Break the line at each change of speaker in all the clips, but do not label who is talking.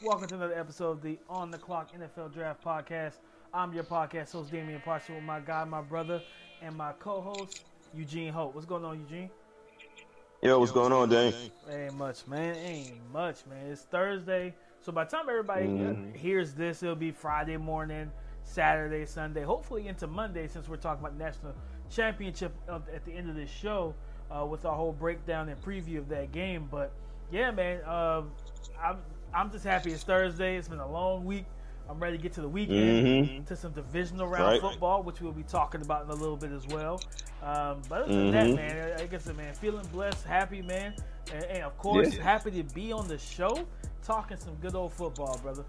Welcome to another episode of the On the Clock NFL Draft Podcast. I'm your podcast host, Damian Parson, with my guy, my brother, and my co-host, Eugene Hope. What's going on, Eugene?
Yo, what's going on, Dane?
Ain't much, man. Ain't much, man. It's Thursday, so by the time everybody mm. hears this, it'll be Friday morning, Saturday, Sunday, hopefully into Monday, since we're talking about national championship at the end of this show uh, with our whole breakdown and preview of that game. But yeah, man, uh, I'm I'm just happy it's Thursday. It's been a long week. I'm ready to get to the weekend, mm-hmm. to some divisional round right. football, which we'll be talking about in a little bit as well. Um, but other than mm-hmm. that, man, I guess, man, feeling blessed, happy, man, and, and of course, yeah. happy to be on the show, talking some good old football, brother.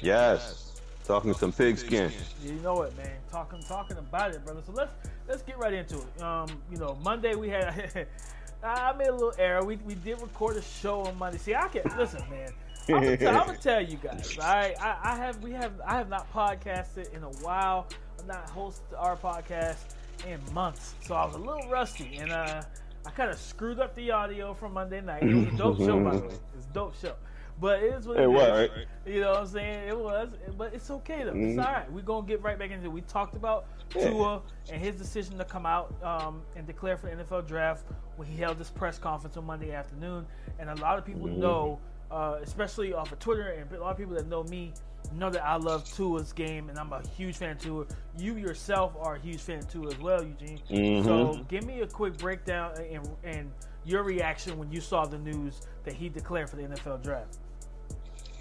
Yes, talking some pigskin.
You know it, man. Talking, talking about it, brother. So let's let's get right into it. Um, you know, Monday we had. I made a little error. We, we did record a show on Monday. See, I can listen, man. I'm gonna, tell, I'm gonna tell you guys. All right, I, I, have we have I have not podcasted in a while. I've not hosted our podcast in months, so I was a little rusty, and uh, I kind of screwed up the audio from Monday night. It was a dope show, by the way. It's a dope show. But it is what it, it was. Right? You know what I'm saying? It was, but it's okay though. Mm-hmm. It's all right. We're gonna get right back into it. We talked about yeah. Tua and his decision to come out um, and declare for the NFL draft when he held this press conference on Monday afternoon. And a lot of people mm-hmm. know, uh, especially off of Twitter, and a lot of people that know me know that I love Tua's game, and I'm a huge fan of Tua. You yourself are a huge fan of Tua as well, Eugene. Mm-hmm. So give me a quick breakdown and, and your reaction when you saw the news that he declared for the NFL draft.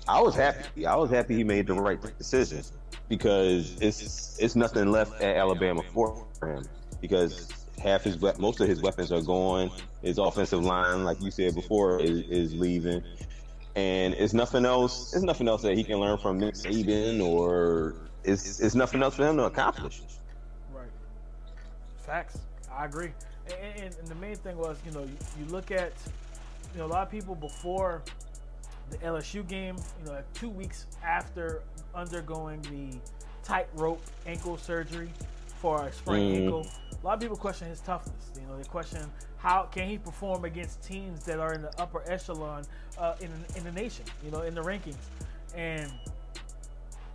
I was happy. I was happy he made the right decision because it's it's nothing left at Alabama for him because half his most of his weapons are gone. His offensive line, like you said before, is, is leaving, and it's nothing else. It's nothing else that he can learn from Nick Saban, or it's it's nothing else for him to accomplish.
Right. Facts. I agree. And, and, and the main thing was, you know, you, you look at, you know, a lot of people before the LSU game, you know, like two weeks after undergoing the tightrope ankle surgery for a sprained mm. ankle, a lot of people question his toughness. You know, they question how can he perform against teams that are in the upper echelon uh, in in the nation, you know, in the rankings, and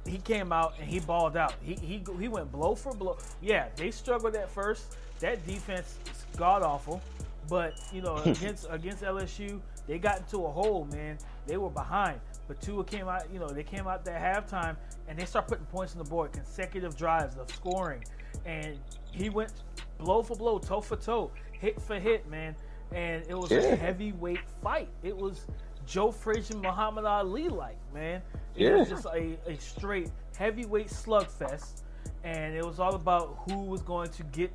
he came out and he balled out. He he he went blow for blow. Yeah, they struggled at first. That defense is god awful, but you know against against LSU, they got into a hole, man. They were behind. But Tua came out, you know, they came out that halftime and they start putting points on the board, consecutive drives of scoring. And he went blow for blow, toe for toe, hit for hit, man. And it was yeah. a heavyweight fight. It was Joe Frazier, Muhammad Ali like, man. It yeah. was just a, a straight heavyweight slugfest. And it was all about who was going to get,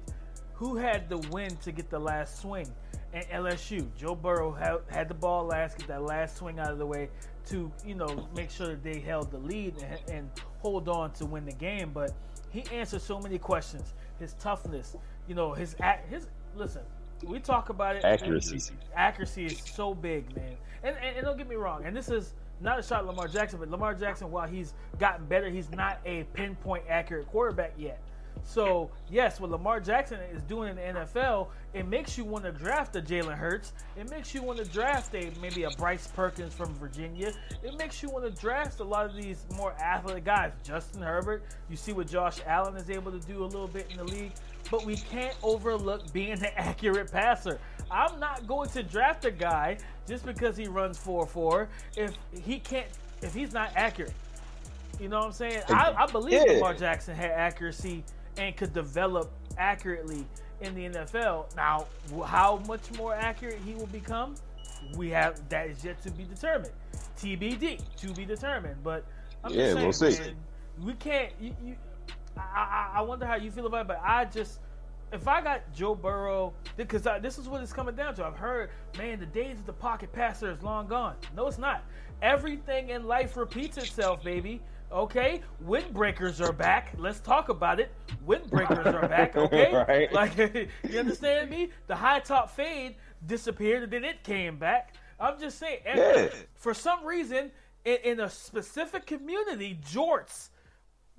who had the win to get the last swing and LSU. Joe Burrow had, had the ball last, get that last swing out of the way to, you know, make sure that they held the lead and, and hold on to win the game. But he answers so many questions. His toughness, you know, his his listen. We talk about it.
Accuracy.
Accuracy is so big, man. And, and, and don't get me wrong. And this is not a shot at Lamar Jackson, but Lamar Jackson, while he's gotten better, he's not a pinpoint accurate quarterback yet. So yes, what Lamar Jackson is doing in the NFL, it makes you want to draft a Jalen Hurts. It makes you want to draft a maybe a Bryce Perkins from Virginia. It makes you want to draft a lot of these more athletic guys. Justin Herbert. You see what Josh Allen is able to do a little bit in the league. But we can't overlook being an accurate passer. I'm not going to draft a guy just because he runs 4-4 if he can't if he's not accurate. You know what I'm saying? I, I believe yeah. Lamar Jackson had accuracy and could develop accurately in the NFL. Now, how much more accurate he will become, we have that is yet to be determined. TBD to be determined. But I'm yeah, saying, we'll see. Man, we can't. You, you, I, I, wonder how you feel about it, but I just. If I got Joe Burrow, because uh, this is what it's coming down to. I've heard, man, the days of the pocket passer is long gone. No, it's not. Everything in life repeats itself, baby. Okay, windbreakers are back. Let's talk about it. Windbreakers are back. Okay, right. like you understand me? The high top fade disappeared and then it came back. I'm just saying. Yeah. For some reason, in, in, a specific community, jorts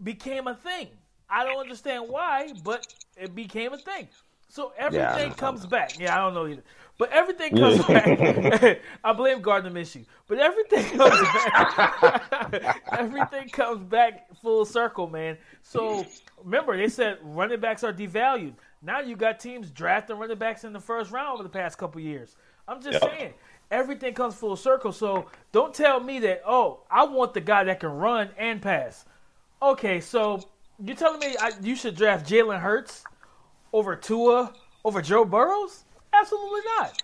became a thing. I don't understand why, but it became a thing. So everything yeah, comes back. Yeah, I don't know either. But everything comes back. I blame Gardner Minshew. But everything comes back. everything comes back full circle, man. So remember, they said running backs are devalued. Now you got teams drafting running backs in the first round over the past couple years. I'm just yep. saying, everything comes full circle. So don't tell me that, oh, I want the guy that can run and pass. Okay, so you're telling me I, you should draft Jalen Hurts over Tua over Joe Burrows? Absolutely not.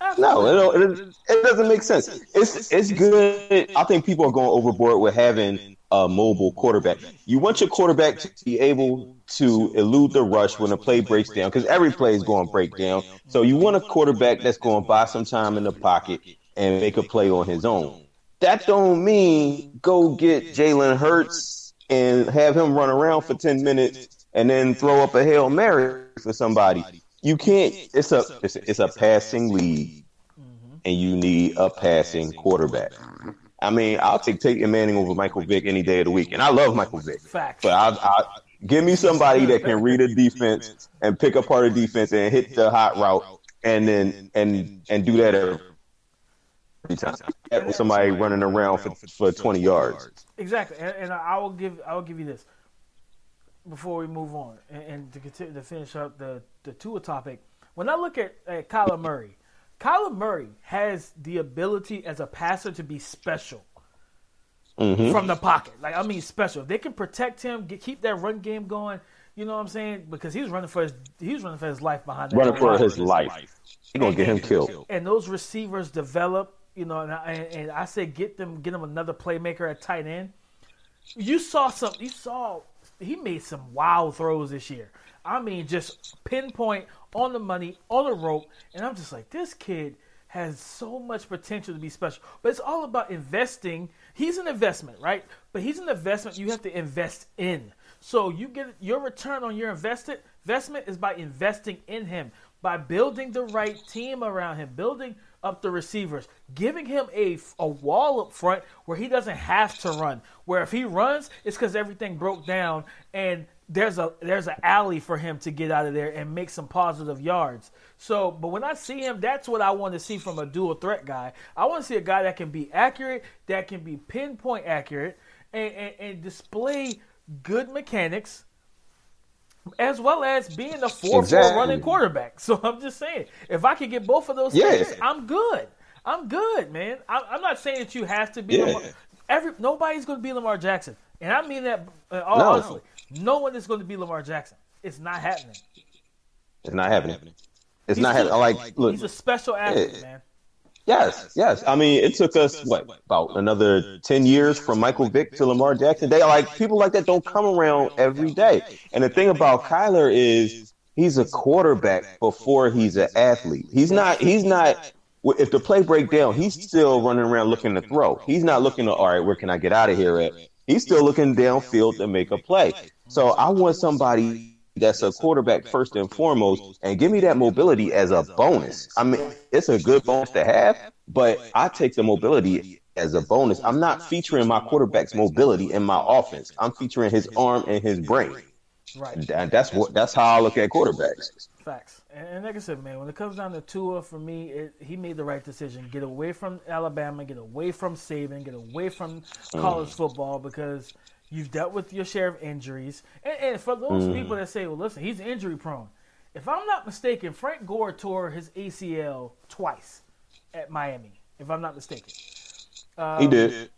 Absolutely. No, it, it, it, doesn't make sense. It's it's good. I think people are going overboard with having a mobile quarterback. You want your quarterback to be able to elude the rush when a play breaks down because every play is going to break down. So you want a quarterback that's going to buy some time in the pocket and make a play on his own. That don't mean go get Jalen Hurts and have him run around for 10 minutes and then throw up a Hail Mary for somebody. You can't it's a it's a, it's a passing league mm-hmm. and you need a passing quarterback. I mean, I'll take Peyton Manning over Michael Vick any day of the week, and I love Michael Vick.
Fact.
But I, I give me somebody that can read a defense and pick apart a defense and hit the hot route, and then and and do that every time. Somebody running around for for twenty yards.
Exactly, and, and I will give I will give you this before we move on, and, and to continue to finish up the the Tua topic. When I look at, at Kyler Murray, Kyler Murray has the ability as a passer to be special mm-hmm. from the pocket. Like I mean, special. If they can protect him, get, keep that run game going. You know what I'm saying? Because he's running for his he's running for his life behind that.
Running for his life. He's gonna get him killed.
And those receivers develop. You know, and I, and I say get them get them another playmaker at tight end. You saw some. You saw he made some wild throws this year. I mean, just pinpoint on the money, on the rope, and I'm just like, this kid has so much potential to be special. But it's all about investing. He's an investment, right? But he's an investment you have to invest in. So you get your return on your invested investment is by investing in him, by building the right team around him, building up the receivers, giving him a, a wall up front where he doesn't have to run. Where if he runs, it's because everything broke down and there's a there's an alley for him to get out of there and make some positive yards. So, but when I see him, that's what I want to see from a dual threat guy. I want to see a guy that can be accurate, that can be pinpoint accurate, and, and, and display good mechanics, as well as being a four exactly. four running quarterback. So I'm just saying, if I can get both of those yeah. things, I'm good. I'm good, man. I, am not saying that you have to be. Yeah. Lamar. Every nobody's going to be Lamar Jackson, and I mean that uh, no. honestly. No one is going to be Lamar Jackson. It's not happening.
It's not happening. It's he's not happening. Like, look,
he's a special athlete, man.
Yes, yes. I mean, it took us what about another ten years from Michael Vick to Lamar Jackson. They like people like that don't come around every day. And the thing about Kyler is he's a quarterback before he's an athlete. He's not. He's not. If the play break down, he's still running around looking to throw. He's not looking to all right. Where can I get out of here at? He's still looking downfield to make a play. So I want somebody that's a quarterback first and foremost, and give me that mobility as a bonus. I mean, it's a good bonus to have, but I take the mobility as a bonus. I'm not featuring my quarterback's mobility in my offense. I'm featuring his arm and his brain. Right. And that's what that's how I look at quarterbacks.
Facts. And, like I said, man, when it comes down to Tua, for me, it, he made the right decision. Get away from Alabama, get away from Saban, get away from college mm. football because – You've dealt with your share of injuries. And, and for those mm. people that say, well, listen, he's injury prone. If I'm not mistaken, Frank Gore tore his ACL twice at Miami, if I'm not mistaken.
Um, he did.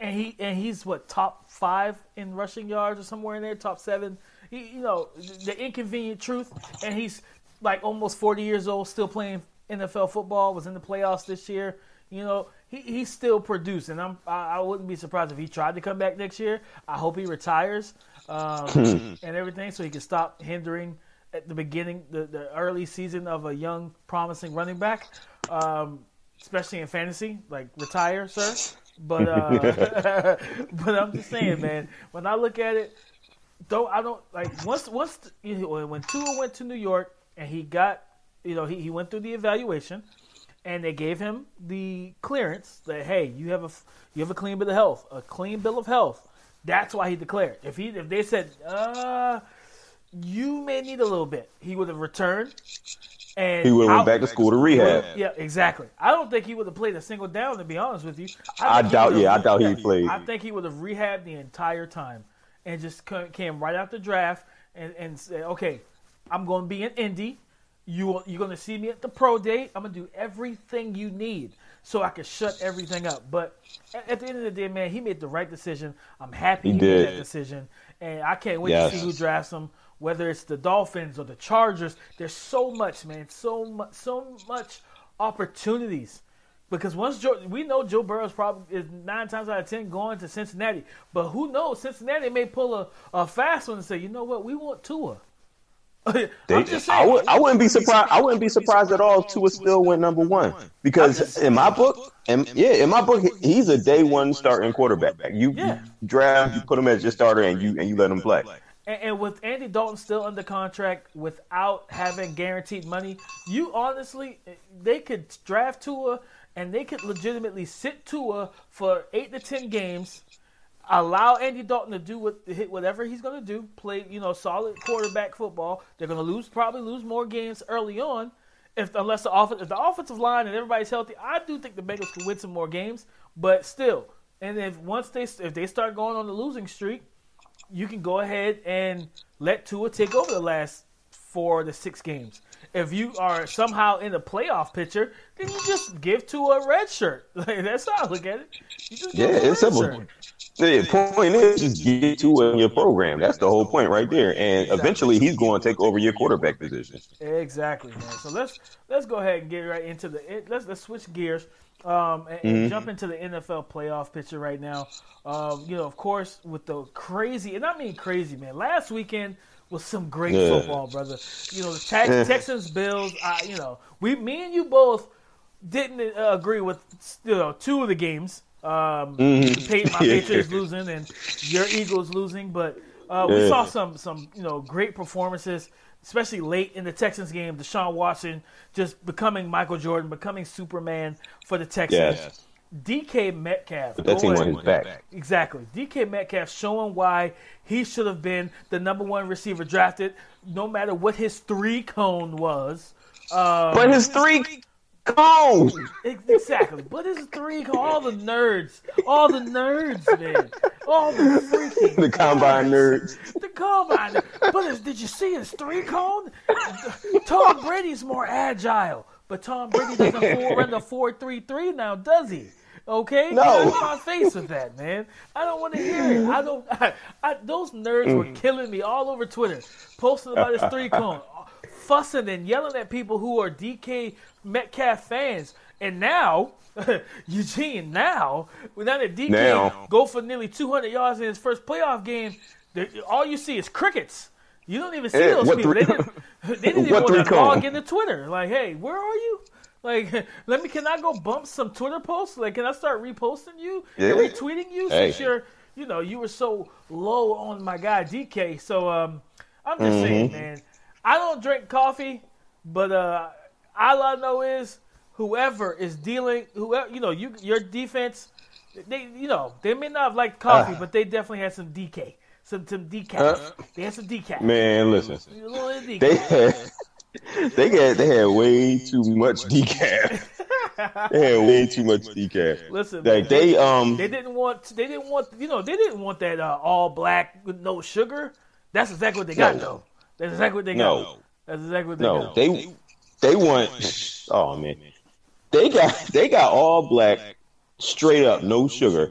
And he and he's what top five in rushing yards or somewhere in there, top seven. He, you know, the inconvenient truth. And he's like almost 40 years old, still playing NFL football. Was in the playoffs this year. You know, he, he's still producing. I'm I, I, wouldn't be surprised if he tried to come back next year. I hope he retires um, and everything so he can stop hindering at the beginning the, the early season of a young promising running back, um, especially in fantasy. Like retire, sir. But uh, but I'm just saying, man. When I look at it, don't I don't like once once you know, when Tua went to New York and he got you know he, he went through the evaluation and they gave him the clearance that hey, you have a you have a clean bill of health, a clean bill of health. That's why he declared. If he if they said uh, you may need a little bit, he would have returned And
He would have went back to school to rehab.
Yeah, exactly. I don't think he would have played a single down. To be honest with you,
I
he
doubt. Yeah, I doubt he played.
I think he would have rehabbed the entire time and just came right out the draft and, and said, "Okay, I'm going to be in Indy. You you're going to see me at the pro day. I'm going to do everything you need so I can shut everything up." But at, at the end of the day, man, he made the right decision. I'm happy he,
He
made that decision, and I can't wait
Yes.
to see who drafts him. Whether it's the Dolphins or the Chargers, there's so much, man, so much, so much opportunities because once Joe, we know Joe Burrow's probably is nine times out of ten going to Cincinnati, but who knows? Cincinnati may pull a, a fast one and say, you know what, we want Tua.
They,
just
I, would, I wouldn't be surprised. I wouldn't be surprised at all if Tua still went number one because in my book, and yeah, in my book, he's a day one starting quarterback. You,
Yeah.
you draft, you put him as your starter, and you and you let him play.
And, and with Andy Dalton still under contract without having guaranteed money, you honestly, they could draft Tua and they could legitimately sit Tua for eight to ten games, allow Andy Dalton to do what hit whatever he's going to do, play you know solid quarterback football. They're going to lose probably lose more games early on. If unless the off, if the offensive line and everybody's healthy, I do think the Bengals can win some more games. But still, and if once they if they start going on the losing streak, you can go ahead and let Tua take over the last four to six games. If you are somehow in the playoff picture, then you just give Tua a red shirt. Like, that's how I look at it. You just
Yeah,
give him a
it's simple.
shirt.
The point is just get to in your program. That's the whole point right there. And eventually, he's going to take over your quarterback position.
Exactly, man. So let's let's go ahead and get right into the let's let's switch gears um, and, and jump into the NFL playoff picture right now. Um, you know, of course, with the crazy and I mean crazy, man. Last weekend was some great
Yeah.
football, brother. You know, the Tex- Texans, Bills. I, you know, we me and you both didn't uh, agree with you know two of the games. Um, the Pa- my
Yeah.
Patriots losing and your Eagles losing, but uh, we
Yeah.
saw some some you know great performances, especially late in the Texans game. Deshaun Watson just becoming Michael Jordan, becoming Superman for the Texans.
Yes.
DK Metcalf,
But that team
going-
on his back.
Exactly. DK Metcalf showing why he should have been the number one receiver drafted, no matter what his three cone was. Um,
But his three cones.
exactly. But it's three all the nerds, all the nerds, man, all the freaking
The combine nerds.
the combine. But did you see his three cone? Tom Brady's more agile, but Tom Brady doesn't four, run the four three three now, does he? Okay,
No.
Get out my face with that, man. I don't want to hear it. I don't. I, I, those nerds were mm. killing me all over Twitter, posting about his three cone, fussing and yelling at people who are DK Metcalf fans. And now, Eugene, now, now that DK
Now.
go for nearly 200 yards in his first playoff game, all you see is crickets. You don't even see
Eh,
those people.
three-
they didn't, they didn't even want to log into Twitter. Like, hey, where are you? Like, let me. Can I go bump some Twitter posts? Like, can I start reposting you and
Yeah.
retweeting you
Hey.
since you're, you know, you were so low on my guy DK. So, um, I'm just
Mm-hmm.
saying, man. I don't drink coffee, but uh, all I know is whoever is dealing, whoever you know, you your defense, they you know they may not have liked coffee,
Ah.
but they definitely had some DK, some some decaf. they had some decaf.
Man, listen.
Decaf.
They had they had they had way too much decaf. They had way too much decaf.
Listen,
Like they um
They didn't want. They didn't want. You know, they didn't want that uh, all black with no sugar. That's exactly what they got,
No.
though. That's exactly what they
No.
got. That's exactly what they
no
got.
they they want oh man they got they got all black straight up no sugar.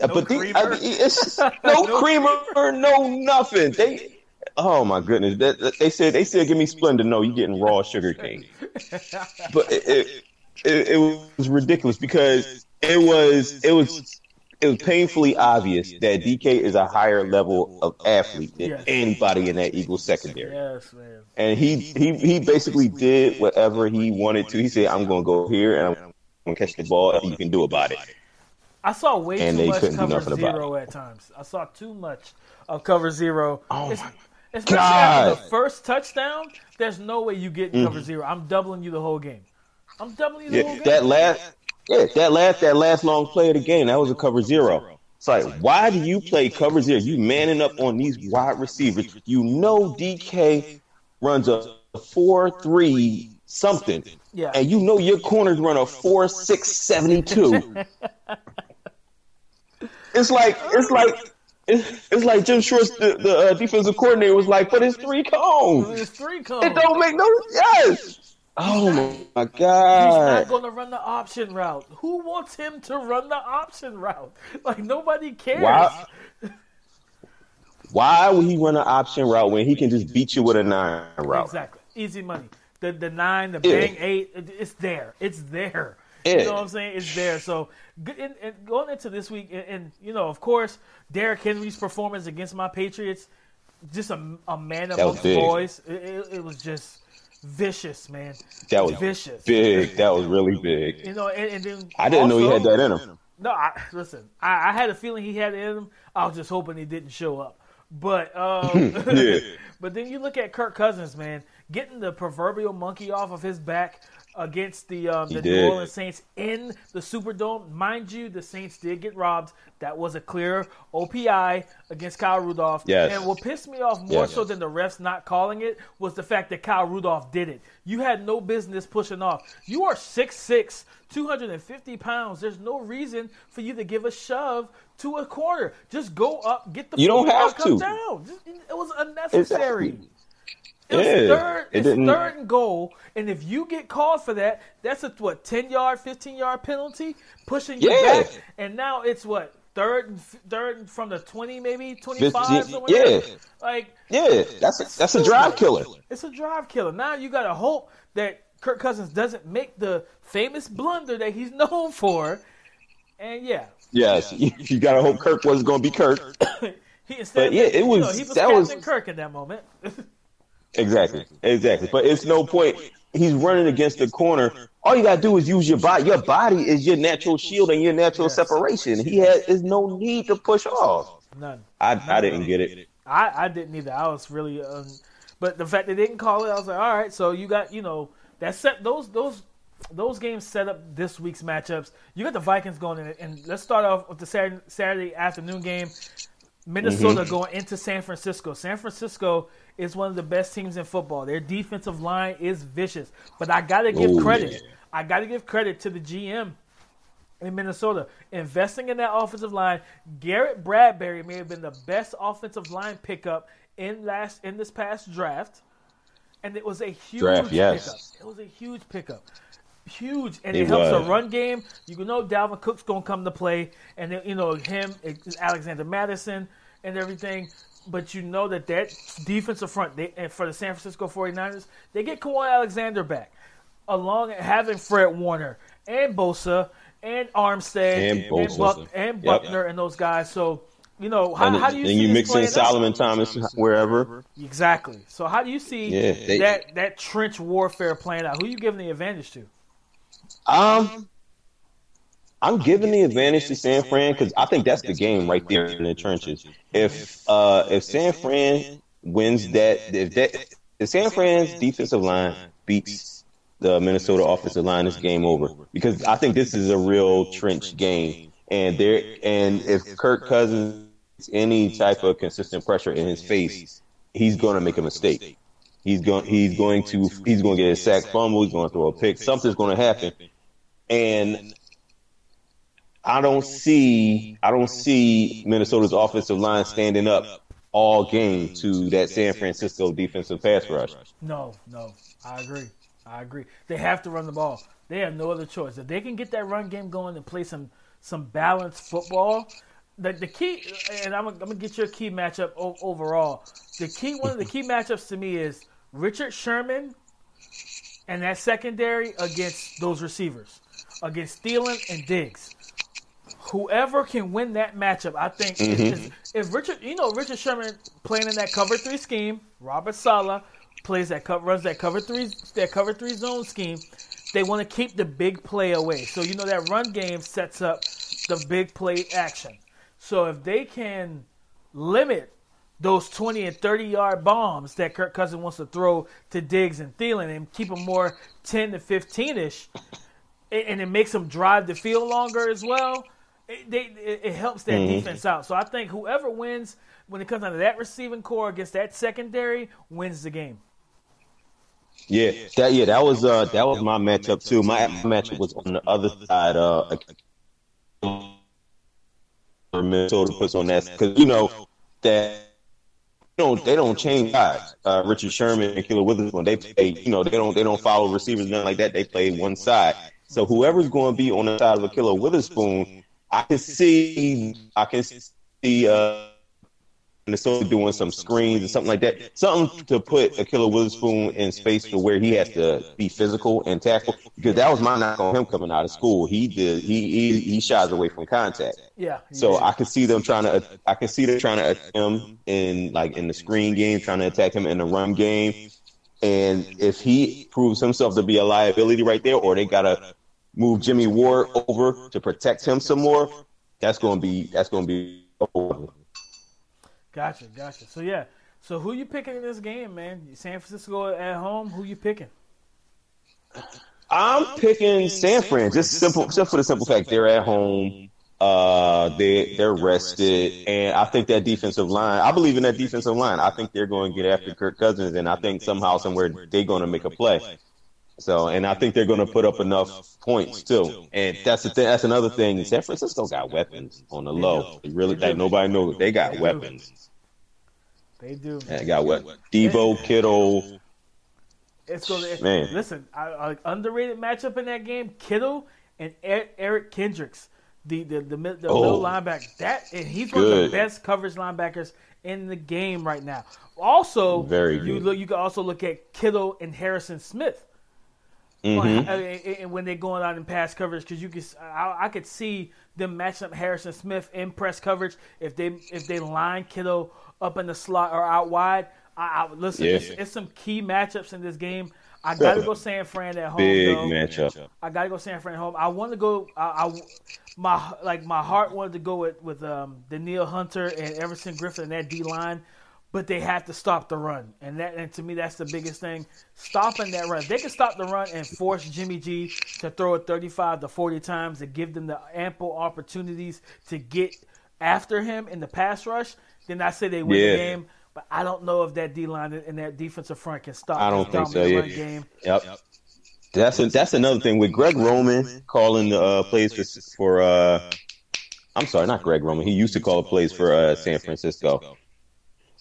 but the, I mean, it's no,
No
creamer, no nothing. They oh my goodness that, that- they said they said give me Splenda. No, you're getting raw sugar cane. but it, it, it, it was ridiculous because it was it was it was painfully obvious that DK is a higher level of athlete than
Yes.
anybody in that Eagles secondary.
Yes, man.
And he, he he basically did whatever he wanted to. He said, "I'm going to go here and I'm going to catch the ball, and you can do about it."
I saw way
And
too much cover zero at times. I saw too much of cover zero.
Oh
Es-
my
Especially after the first touchdown, there's no way you get cover mm-hmm. zero. I'm doubling you the whole game. I'm doubling you the whole game.
that last, yeah, that last that last long play of the game, that was a cover zero. It's like, why do you play cover zero? You manning up on these wide receivers. You know DK runs a four three something.
Yeah.
And you know your corners run a four six seventy two. it's like it's like it's, it's like Jim Schwartz, the, the uh, defensive coordinator, was like, "But it's three cones.
It's three cones.
It don't make no yes." Oh my god!
He's not going to run the option route. Who wants him to run the option route? Like nobody cares.
Why? Why would he run an option route when he can just beat you with a nine route?
Exactly. Easy money. The the nine, the
Yeah.
bang eight, it's there. It's there.
Yeah.
You know what I'm saying? It's there. So and, and going into this week, and, and you know, of course, Derrick Henry's performance against my Patriots, just a, a man amongst
big.
boys. It, it, it was just vicious, man.
That was
vicious.
big. That was really big.
You know, and, and then
I didn't know he had that in him.
No, I, listen. I, I had a feeling he had it in him. I was just hoping he didn't show up. But um,
Yeah.
but then you look at Kirk Cousins, man, getting the proverbial monkey off of his back against the um, the New. Orleans Saints in the Superdome. Mind you, the Saints did get robbed. That was a clear OPI against Kyle Rudolph.
Yes.
And what pissed me off more
Yes.
so than the refs not calling it was the fact that Kyle Rudolph did it. You had no business pushing off. You are 6'6", 250 pounds. There's no reason for you to give a shove to a corner. Just go up, get the
You don't have
come
to.
down. Just- It was unnecessary.
Exactly.
It was
Yeah,
third.
it
It's
didn't-
third and goal, and if you get called for that, that's a what ten yard, fifteen yard penalty, pushing you
Yeah.
back. And now it's what third and third from the twenty, maybe twenty five.
yeah.
like
Yeah, that's that's a drive killer.
it's a drive killer. Now you got to hope that Kirk Cousins doesn't make the famous blunder that he's known for. And yeah,
Yes, you, you gotta hope Kirk wasn't gonna be Kirk.
he instead
But yeah,
being-
it
you
was-
know, he was
that
Captain
was-
Kirk in that moment.
Exactly, exactly. But it's no point. He's running against the corner. All you gotta do is use your body. Your body is your natural shield and your natural
Yes.
separation. He had is no need to push off.
None.
I I didn't get it.
I, I didn't either. I was really, um, but the fact they didn't call it, I was like, all right. So you got, you know, that set those those those games set up this week's matchups. You got the Vikings going in, and let's start off with the Saturday, Saturday afternoon game. Minnesota
Mm-hmm.
going into San Francisco. San Francisco is one of the best teams in football. Their defensive line is vicious, but I got to give
Oh,
credit.
yeah.
I got to give credit to the GM in Minnesota. Investing in that offensive line, Garrett Bradbury may have been the best offensive line pickup in last in this past draft, and it was a huge
Draft, yes.
pickup. It was a huge pickup, huge, and
It
it, helps
was.
the run game. You know Dalvin Cook's gonna come to play, and then, you know him, Alexander Mattison, and everything. But you know that that defensive front they, and for the San Francisco 49ers, they get Kwon Alexander back, along having Fred Warner and Bosa and Armstead
And Bosa.
Buck, and
Yep.
Buckner and those guys. So you know how,
And,
how do you see
and
see
you mix in
playing out?
Solomon Thomas wherever.
Exactly. So how do you see
Yeah, they-
that that trench warfare playing out? Who you giving the advantage to?
Um, I'm giving the advantage to San Fran because I think that's the game right there in the trenches. If uh if San Fran wins that, if that if San Fran's defensive line beats the Minnesota offensive line, it's game over because I think this is a real trench game. And there, and if Kirk Cousins any type of consistent pressure in his face, he's going to make a mistake. He's going, he's going to, he's going to get a sack fumble. He's going to throw a pick. Something's going to happen. And I don't see, I don't see Minnesota's offensive line standing up all game to that San Francisco defensive pass rush.
No, no, I agree. I agree. They have to run the ball. They have no other choice. If they can get that run game going and play some some balanced football, the the key and I'm, I'm gonna get your key matchup overall. The key one of the key matchups to me is Richard Sherman and that secondary against those receivers, against Thielen and Diggs. Whoever can win that matchup, I think, is- mm-hmm. is- if Richard, you know, Richard Sherman playing in that cover three scheme, Robert Saleh plays that cover, runs that cover three, that cover three zone scheme. They want to keep the big play away, so you know that run game sets up the big play action. So if they can limit those 20 and 30 yard bombs that Kirk Cousins wants to throw to Diggs and Thielen and keep them more 10 to 15 ish, and it makes them drive the field longer as well. It, they, it, it helps that defense out. So I think whoever wins when it comes down to that receiving corps against that secondary wins the game.
Yeah, that yeah, that was uh that was my matchup too. My matchup was on the other side. Uh, Minnesota puts on that because you know that they don't they don't change guys. Uh, Richard Sherman and Ahkello Witherspoon they play you know they don't they don't follow receivers nothing like that. They play one side. So whoever's going to be on the side of a Ahkello Witherspoon, I can see I can see uh Minnesota doing some screens and something like that. Something to put a Ahkello Witherspoon in space to where he has to be physical and tackle. Because that was my knock on him coming out of school. He did he he, he shies away from contact.
Yeah.
So. I can see them trying to I can see them trying to attack him in like in the screen game, trying to attack him in the run game. And if he proves himself to be a liability right there, or they gotta move Jimmy Ward over to protect him some more, that's gonna be that's gonna be
Gotcha, gotcha. So yeah, so who you picking in this game, man? San Francisco at home. Who you picking?
I'm picking San Fran. Just simple, just for the simple fact they're at home. Uh, they they're rested, and I think that defensive line. I believe in that defensive line. I think they're going to get after Kirk Cousins, and I think somehow, somewhere, they're going to make a play. So, and I think they're going to put up enough points too. And that's the thing. That's another thing. San Francisco got weapons on the low. They really, like nobody knows they got weapons.
They do.
They got what? Deebo, Kittle.
It's going to
Man.
listen. I, I, underrated matchup in that game: Kittle and Er- Eric Kendricks, the the the, mid- the
Oh.
middle linebacker. That and he's one of the best coverage linebackers in the game right now. Also,
Very
you look. You can also look at Kittle and Harrison Smith.
Mhm.
I and when they're going out in pass coverage, because you can, I, I could see them matching up Harrison Smith in press coverage if they if they line Kittle up in the slot or out wide. I, I listen.
Yeah.
It's, it's some key matchups in this game. I gotta go San Fran at home.
Big
though.
matchup.
I gotta go San Fran at home. I want to go. I, I my like my heart wanted to go with with um, Danielle Hunter and Everson Griffen and that D line, but they have to stop the run, and that and to me that's the biggest thing. Stopping that run, they can stop the run and force Jimmy G to throw it thirty five to forty times to give them the ample opportunities to get after him in the pass rush. Then I say they win
Yeah.
the game. But I don't know if that D line and that defensive front can stop.
I don't think so,
dominant
yeah.
run game.
Yep. That's a, that's another thing with Greg Roman calling the uh, plays for for. Uh, I'm sorry, not Greg Roman. He used to call the plays for uh, San Francisco,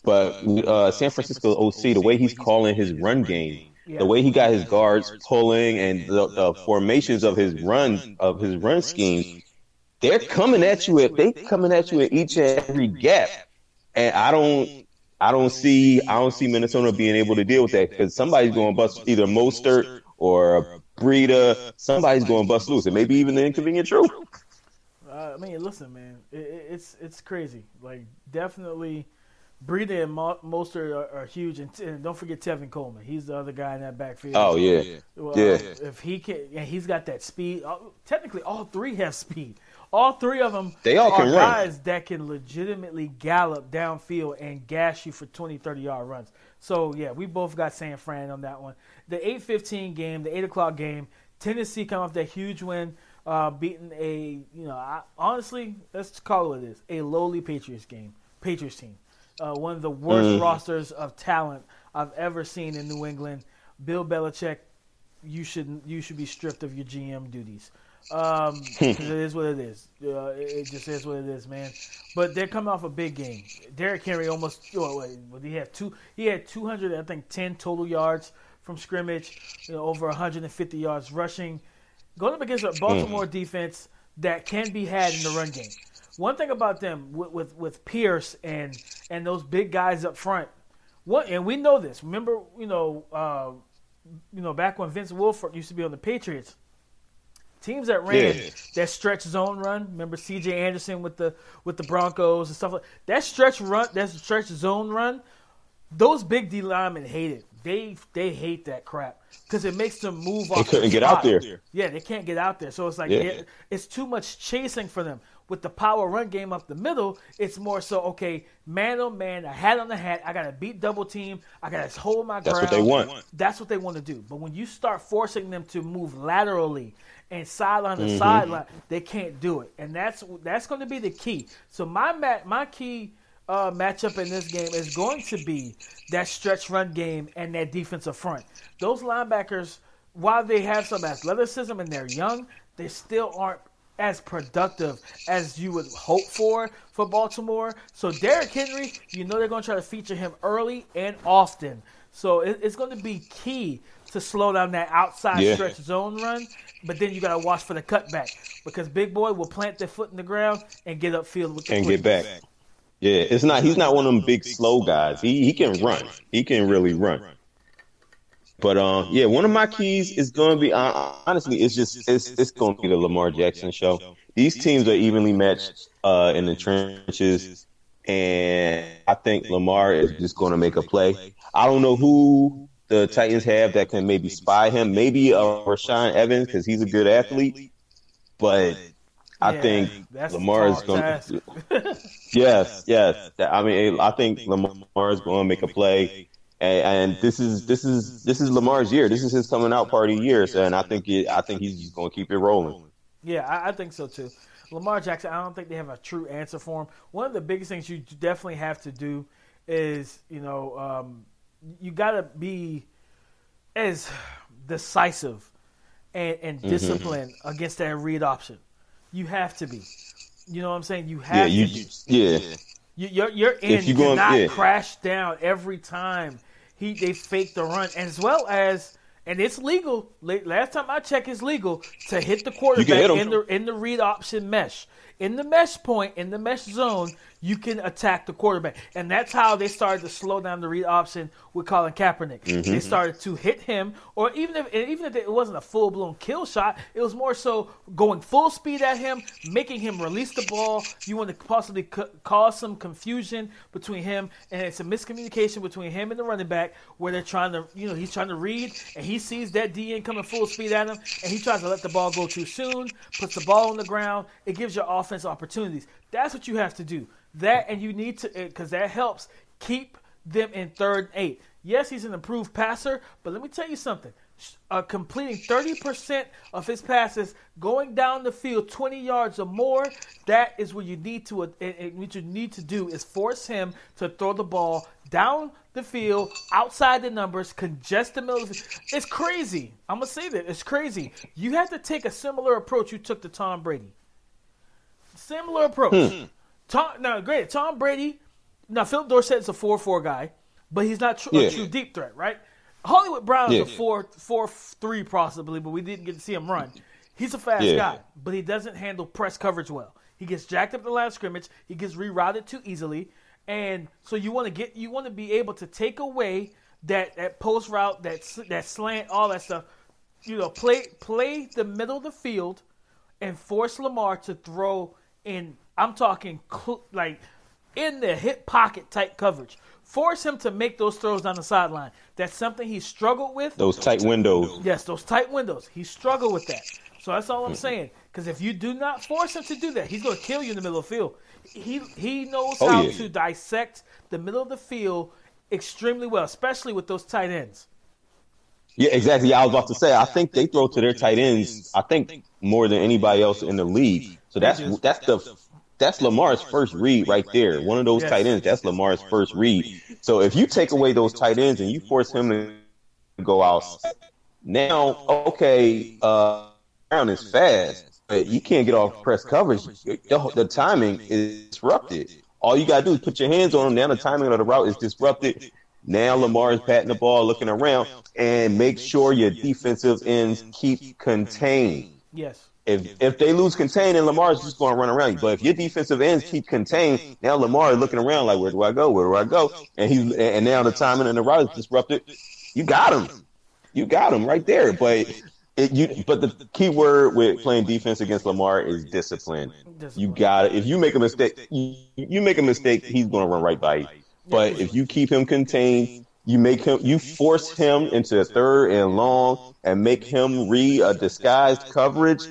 but uh, San Francisco OC, the way he's calling his run game, the way he got his guards pulling, and the, the formations of his run of his run scheme, they're coming at you. At, they coming at you at each and every gap, and I don't. I don't see I don't see Minnesota being able to deal with that because somebody's going to bust either Mostert or Breida. Somebody's going to bust loose, and maybe even the inconvenient truth.
Uh, I mean, listen, man, it- it's it's crazy. Like, definitely, Breida and Mo- Mostert are, are huge, and, and don't forget Tevin Coleman. He's the other guy in that backfield.
Oh yeah,
Well,
yeah.
If he can, and he's got that speed. Uh, technically, all three have speed. All three of them
They all
are
can run.
guys that can legitimately gallop downfield and gash you for 20, 30 yard runs. So, yeah, we both got San Fran on that one. The 8-15 game, the 8 o'clock game, Tennessee come off that huge win, uh, beating a, you know, I, honestly, let's call it what it is, a lowly Patriots game, Patriots team. Uh, one of the worst
Mm.
rosters of talent I've ever seen in New England. Bill Belichick, you should you should be stripped of your GM duties. Um, it is what it is. Uh, it, just is what it is, man. But they're coming off a big game. Derrick Henry almost. Oh, wait, he had two. He had 200, I think, 10 total yards from scrimmage. You know, over 150 yards rushing. Going up against a Baltimore defense that can be had in the run game. One thing about them with with, with Pierce and and those big guys up front. What and we know this. Remember, you know, uh, you know, back when Vince Wilfork used to be on the Patriots, teams that ran
Yeah.
that stretch zone run. Remember C.J. Anderson with the with the Broncos and stuff like that. Stretch run, that stretch zone run. Those big D linemen hate it. They they hate that crap because it makes them move off.
They couldn't
the
get out there.
Yeah, they can't get out there. So it's like
Yeah.
it- it's too much chasing for them. With the power run game up the middle, it's more so okay, man on man, a hat on the hat. I gotta beat double team. I gotta hold my ground.
That's what they want.
That's what they want to do. But when you start forcing them to move laterally and sideline
Mm-hmm.
sideline, they can't do it. And that's that's going to be the key. So my ma- my key uh, matchup in this game is going to be that stretch run game and that defensive front. Those linebackers, while they have some athleticism and they're young, they still aren't as productive as you would hope for for Baltimore. So Derrick Henry, you know they're going to try to feature him early and often. So it, it's going to be key to slow down that outside
Yeah.
stretch zone run. But then you got to watch for the cutback because Big Boy will plant their foot in the ground and get upfield with the
and get back. Yeah, it's not. He's not one of them big slow guys. He he can run. He can really run. But um, yeah, one of my keys is going to be uh, honestly, it's just it's it's going to be the Lamar Jackson show. These teams are evenly matched uh, in the trenches, and I think Lamar is just going to make a play. I don't know who the Titans have that can maybe spy him. Maybe uh, Rashaan Evans because he's a good athlete, but I
Yeah,
think Lamar is going. to Yes, yes. I mean, I think Lamar is going to make a play, and, and this is this is this is Lamar's year. This is his coming out party year, so, and I think it, I think he's just going to keep it rolling.
Yeah, I, I think so too. Lamar Jackson, I don't think they have a true answer for him. One of the biggest things you definitely have to do is, you know, um, you got to be as decisive and, and
Mm-hmm.
disciplined against that read option. You have to be. You know what I'm saying? You have
Yeah,
to be.
yeah,
You, your your end
you
cannot
yeah.
crash down every time he they fake the run, as well as and it's legal. Last time I checked, it's legal to hit the quarterback
hit
in the in the read option mesh. In the mesh point, in the mesh zone, you can attack the quarterback, and that's how they started to slow down the read option with Colin Kaepernick.
Mm-hmm.
They started to hit him, or even if even if it wasn't a full blown kill shot, it was more so going full speed at him, making him release the ball. You want to possibly c- cause some confusion between him, and it's a miscommunication between him and the running back, where they're trying to, you know, he's trying to read, and he sees that DN coming full speed at him, and he tries to let the ball go too soon, puts the ball on the ground. It gives your offense opportunities. That's what you have to do. That and you need to, because that helps keep them in third and eight. Yes, he's an improved passer, but let me tell you something. Uh, completing 30% of his passes going down the field 20 yards or more, that is what you need to uh, what you need to do is force him to throw the ball down the field, outside the numbers, congest the middle of the field. It's crazy. I'm going to say that. It's crazy. You have to take a similar approach you took to Tom Brady. Similar approach. Hmm. Tom, now, great. Tom Brady. Now, Phillip Dorsett's a four-four guy, but he's not tr-
Yeah.
a true deep threat, right? Hollywood Brown is a
Yeah.
four, four, three possibly, but we didn't get to see him run. He's a fast
Yeah.
guy, but he doesn't handle press coverage well. He gets jacked up the line of scrimmage. He gets rerouted too easily, and so you want to get you want to be able to take away that that post route, that that slant, all that stuff. You know, play play the middle of the field and force Lamar to throw in. I'm talking cl- like in the hip pocket type coverage. Force him to make those throws down the sideline. That's something he struggled with.
those tight windows.
Yes, those tight windows. He struggled with that. So that's all I'm mm-hmm. saying. Because if you do not force him to do that, he's going to kill you in the middle of the field. He he knows
Oh,
how
yeah.
to dissect the middle of the field extremely well, especially with those tight ends.
Yeah, exactly. I was about to say. I think they throw to their tight ends. I think more than anybody else in the league. So that's that's the that's Lamar's first read right there. One of those
Yes.
tight ends. That's Lamar's first read. So if you take away those tight ends and you force him to go out, now okay, uh, Brown is fast, but you can't get off press coverage. The, the timing is disrupted. All you gotta do is put your hands on him. Now the timing of the route is disrupted. Now Lamar is patting the ball, looking around, and make sure your defensive ends keep contained.
Yes.
If if they lose contain, then Lamar's just going to run around you. But if your defensive ends keep contained, now Lamar is looking around like, where do I go? Where do I go? And he's and now the timing and the route is disrupted. You got him. You got him right there. But it, you but the key word with playing defense against Lamar is discipline. You got it. If you make a mistake, you, you make a mistake, he's going to run right by you. But if you keep him contained, you make him, you force him into a third and long, and make him read a disguised coverage.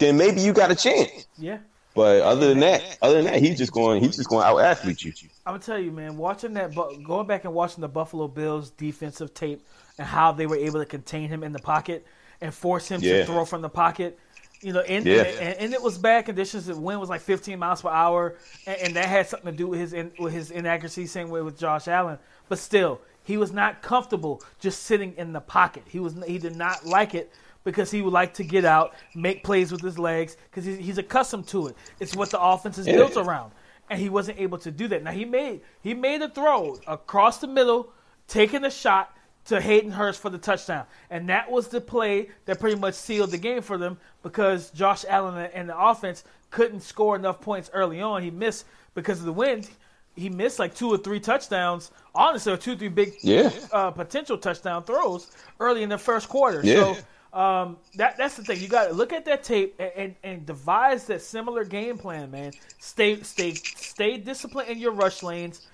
Then maybe you got a chance.
Yeah.
But other than that, other than that, he's just going, he's just going out athlete you.
I'm gonna tell you, man. Watching that, going back and watching the Buffalo Bills defensive tape and how they were able to contain him in the pocket and force him
Yeah.
to throw from the pocket. You know, and,
Yeah.
and, and it was bad conditions. The wind was like 15 miles per hour, and, and that had something to do with his in, with his inaccuracy. Same way with Josh Allen, but still, he was not comfortable just sitting in the pocket. He was he did not like it because he would like to get out, make plays with his legs because he's, he's accustomed to it. It's what the offense is
Yeah.
built around, and he wasn't able to do that. Now he made he made a throw across the middle, taking a shot to Hayden Hurst for the touchdown, and that was the play that pretty much sealed the game for them because Josh Allen and the offense couldn't score enough points early on. He missed because of the wind. He missed like two or three touchdowns. Honestly, or two or three big
Yeah.
uh, potential touchdown throws early in the first quarter.
Yeah.
So um, that that's the thing. You got to look at that tape and, and, and devise that similar game plan, man. Stay stay stay disciplined in your rush lanes.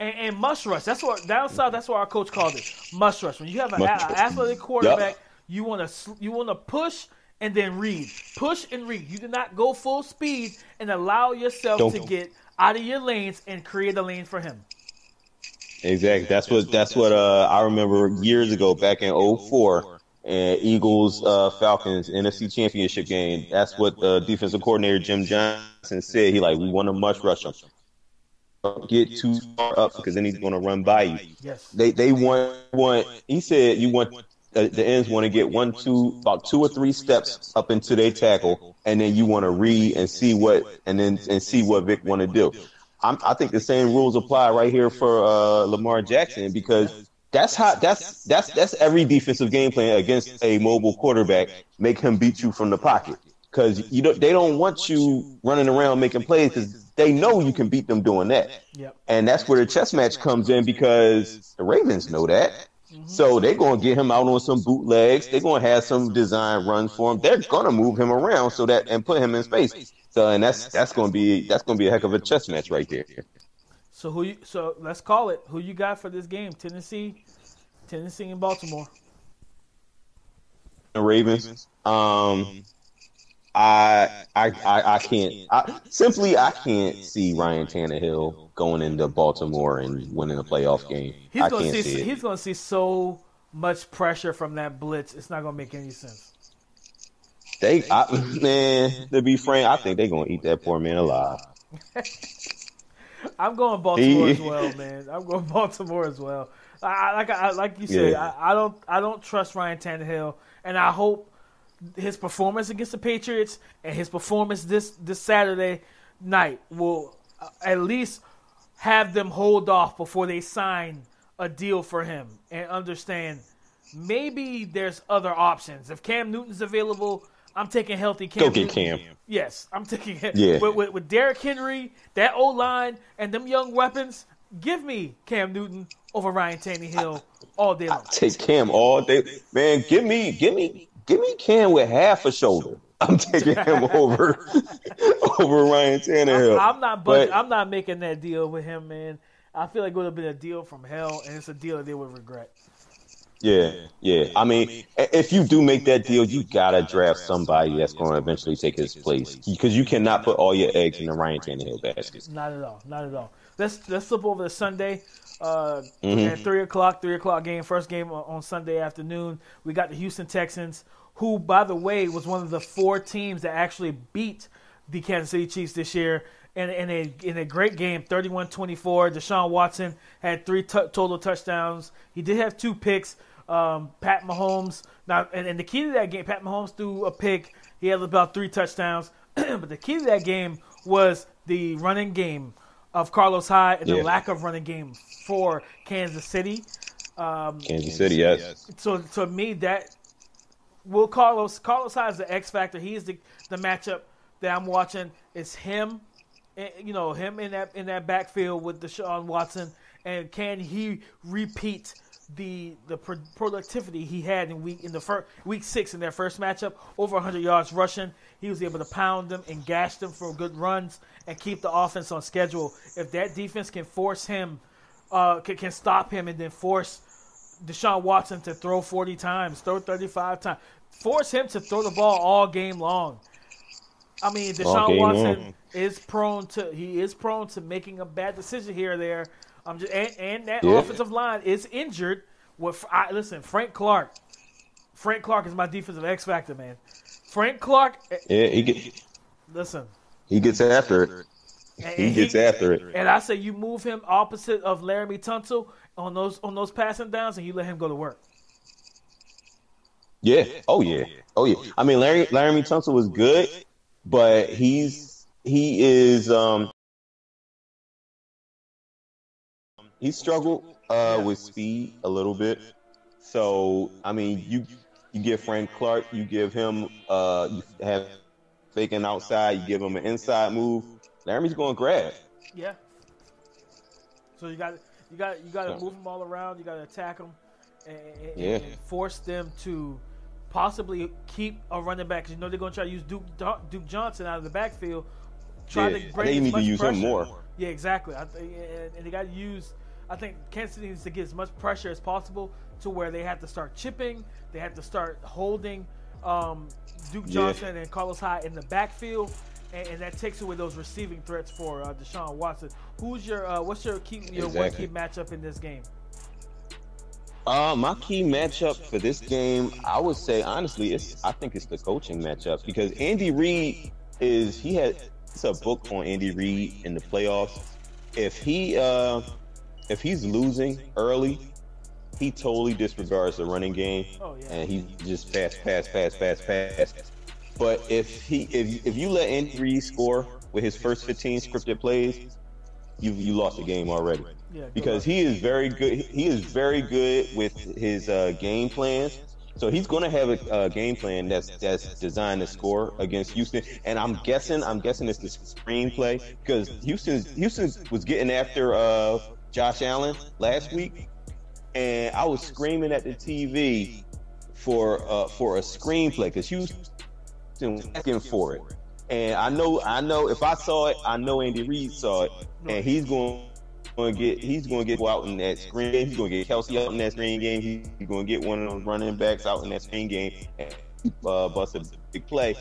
And, and must rush. That's what down south. That's what our coach called it. Must rush. When you have an a-
rush.
athletic quarterback,
Yup.
you want to you want to push and then read, push and read. You do not go full speed and allow yourself
Don't-
to get out of your lanes and create a lane for him.
Exactly. That's what that's what uh, I remember years ago back in 04 and Eagles uh, Falcons NFC Championship game. That's what uh, defensive coordinator Jim Johnson said. He like we want to mush rush them. Don't get too far up because then he's going to run by you.
Yes.
They they want want. He said you want uh, the ends want to get one two about two or three steps up into their tackle, and then you want to read and see what and then and see what Vick want to do. I'm, I think the same rules apply right here for uh, Lamar Jackson because that's how that's that's that's every defensive game plan against a mobile quarterback. Make him beat you from the pocket because you don't, they don't want you running around making plays because they know you can beat them doing that.
Yep.
And that's where the chess match comes in because the Ravens know that. Mm-hmm. So they're going to get him out on some bootlegs. They're going to have some design runs for him. They're going to move him around so that and put him in space. So and that's that's going to be that's going to be a heck of a chess match right there.
So who? You, so let's call it. Who you got for this game? Tennessee, Tennessee and Baltimore.
The Ravens. Um, I I I, I can't. I, simply, I can't see Ryan Tannehill going into Baltimore and winning a playoff game.
He's
I
gonna
can't
see.
see it.
he's gonna see so much pressure from that blitz. It's not gonna make any sense.
They, I, man, to be frank, I think they're gonna eat that poor man alive.
I'm going Baltimore as well, man. I'm going Baltimore as well. I, like I, like you said,
Yeah.
I, I don't I don't trust Ryan Tannehill, and I hope his performance against the Patriots and his performance this this Saturday night will uh, at least have them hold off before they sign a deal for him and understand maybe there's other options. If Cam Newton's available, I'm taking healthy Cam.
Go get. Cam.
Yes, I'm taking it.
Yeah.
With, with, with Derrick Henry, that O line, and them young weapons, give me Cam Newton over Ryan Tannehill all day long.
Take Cam all day, man. Give me, give me, give me Cam with half a shoulder. I'm taking him over over Ryan Tannehill.
I'm not budget,
But-
I'm not making that deal with him, man. I feel like it would have been a deal from hell, and it's a deal that they would regret.
Yeah, yeah. I mean, if you do make that deal, you gotta draft somebody that's going to eventually take his place because you cannot put all your eggs in the Ryan Tannehill basket.
Not at all. Not at all. Let's let's flip over to Sunday. Uh,
Mhm.
At three o'clock, three o'clock game, first game on on Sunday afternoon. We got the Houston Texans, who, by the way, was one of the four teams that actually beat the Kansas City Chiefs this year. In, in a in a great game, 31-24. Deshaun Watson had three t- total touchdowns. He did have two picks. Um, Pat Mahomes now, and, and the key to that game, Pat Mahomes threw a pick. He had about three touchdowns, but the key to that game was the running game of Carlos Hyde and the lack of running game for Kansas City. Um,
Kansas City, yes.
so to me, that will Carlos Carlos Hyde is the X factor. He is the the matchup that I'm watching. It's him, eh, you know, him in that in that backfield with Deshaun Watson, and can he repeat the the pro- productivity he had in week in the first week six in their first matchup? Over 100 yards rushing. He was able to pound them and gash them for good runs and keep the offense on schedule. If that defense can force him, uh, can, can stop him and then force Deshaun Watson to throw 40 times, throw 35 times. Force him to throw the ball all game long. I mean, Deshaun Watson
long.
is prone to he is prone to making a bad decision here or there. I'm just and, and that
Yeah.
offensive line is injured. With I, listen, Frank Clark. Frank Clark is my defensive X factor, man. Frank Clark. eh,
Yeah, he get,
Listen,
he gets after it.
and-
He gets after it.
And I say you move him opposite of Laremy Tunsil on those on those passing downs, and you let him go to work.
Yeah. Oh yeah. Oh yeah. I mean, Larry Laremy Tunsil was good, but he's he is um he struggled uh with speed a little bit. So I mean, you you give Frank Clark, you give him uh you have faking outside, you give him an inside move. Laremy's going to grab.
Yeah. So you got you got you got to move them all around. You got to attack them, and, and-
Yeah.
and force them to possibly keep a running back. 'cause you know they're going to try to use Duke Duke Johnson out of the backfield. Try
Yeah,
to
I
bring
think you
as
need to use him more.
Yeah, exactly. I think, and, and they got to use. I think Kansas City needs to get as much pressure as possible to where they have to start chipping. They have to start holding um, Duke
Yeah.
Johnson and Carlos Hyde in the backfield, and, and that takes away those receiving threats for uh, Deshaun Watson. Who's your uh, what's your key your one key matchup in this game?
Uh, my key matchup for this game, I would say honestly, it's I think it's the coaching matchup because Andy Reid is he had it's a book on Andy Reid in the playoffs. If he uh if he's losing early, he totally disregards the running game
Oh yeah,
and he just pass, pass, pass, pass, pass. But if he if if you let Andy score with his first 15 scripted plays, you you lost the game already
yeah.
because he is very good. He is very good with his uh, game plans. So he's going to have a, a game plan that's that's designed to score against Houston. And I'm guessing, I'm guessing it's the screenplay because Houston Houston was getting after uh, Josh Allen last week, and I was screaming at the TV for uh, for a screenplay because Houston was asking for it. And I know, I know, if I saw it, I know Andy Reid saw it, and he's going to get he's going to get out in that screen game. He's going to get Kelce out in that screen game. He's going to get one of those running backs out in that screen game and uh, bust a big play.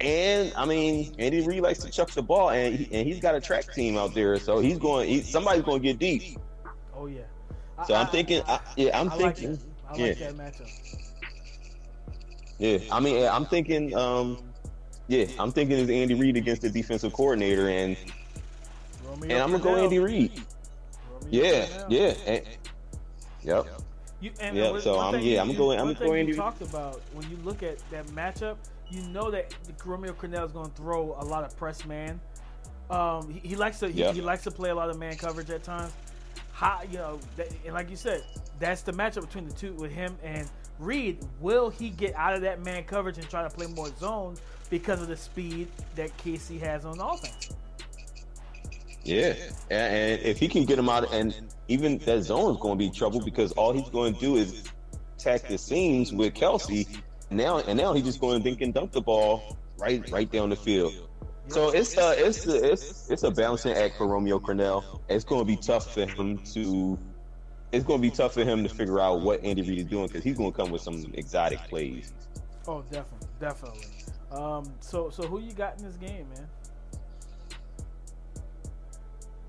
And I mean, Andy Reid likes to chuck the ball, and he, and he's got a track team out there, so he's going. He, somebody's going to get deep.
oh yeah.
So I'm thinking, I, yeah, I'm
I like
thinking,
that. I
yeah.
that matchup.
yeah. I mean, I'm thinking, um, yeah, I'm thinking it's Andy Reid against the defensive coordinator, and
Romeo
and I'm gonna go Andy Reid. Yeah, yeah, and, yep.
You, and
Yeah, so I'm- yeah,
you-
I'm going- I'm going
you talked about when you look at that matchup, you know that Romeo Crennel is going to throw a lot of press man. Um, he, he likes to he,
Yeah.
he likes to play a lot of man coverage at times. How you know, that, and like you said, that's the matchup between the two with him and Reid. Will he get out of that man coverage and try to play more zone because of the speed that KC has on offense?
Yeah, and, and if he can get him out, and even that zone is going to be trouble because all he's going to do is attack the seams with Kelce. Now and now he's just going to dink and dunk the ball right right down the field. So it's a it's it's it's a balancing act for Romeo Crennel. It's going to be tough for him to. It's going to be tough for him to figure out what Andy Reid is doing because he's going to come with some exotic plays.
Oh, definitely, definitely. Um, so so who you got in this game, man?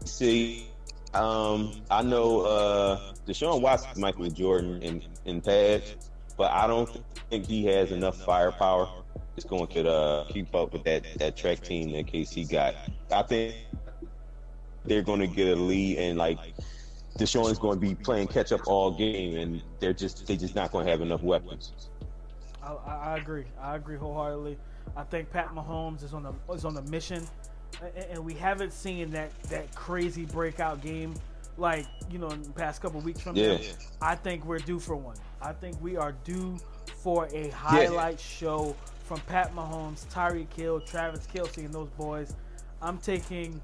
See, um, I know uh, Deshaun Watson, Michael Jordan in in pads, but I don't think he has enough firepower. It's going to uh, keep up with that that track team that KC got. I think they're going to get a lead, and like Deshaun is going to be playing catch up all game, and they're just they just not going to have enough weapons.
I, I, agree. I agree wholeheartedly. I think Pat Mahomes is on the is on the mission, and, and we haven't seen that that crazy breakout game like you know in the past couple weeks from
Yeah.
I think we're due for one. I think we are due for a highlight show from Pat Mahomes, Tyreek Hill, Travis Kelce, and those boys. I'm taking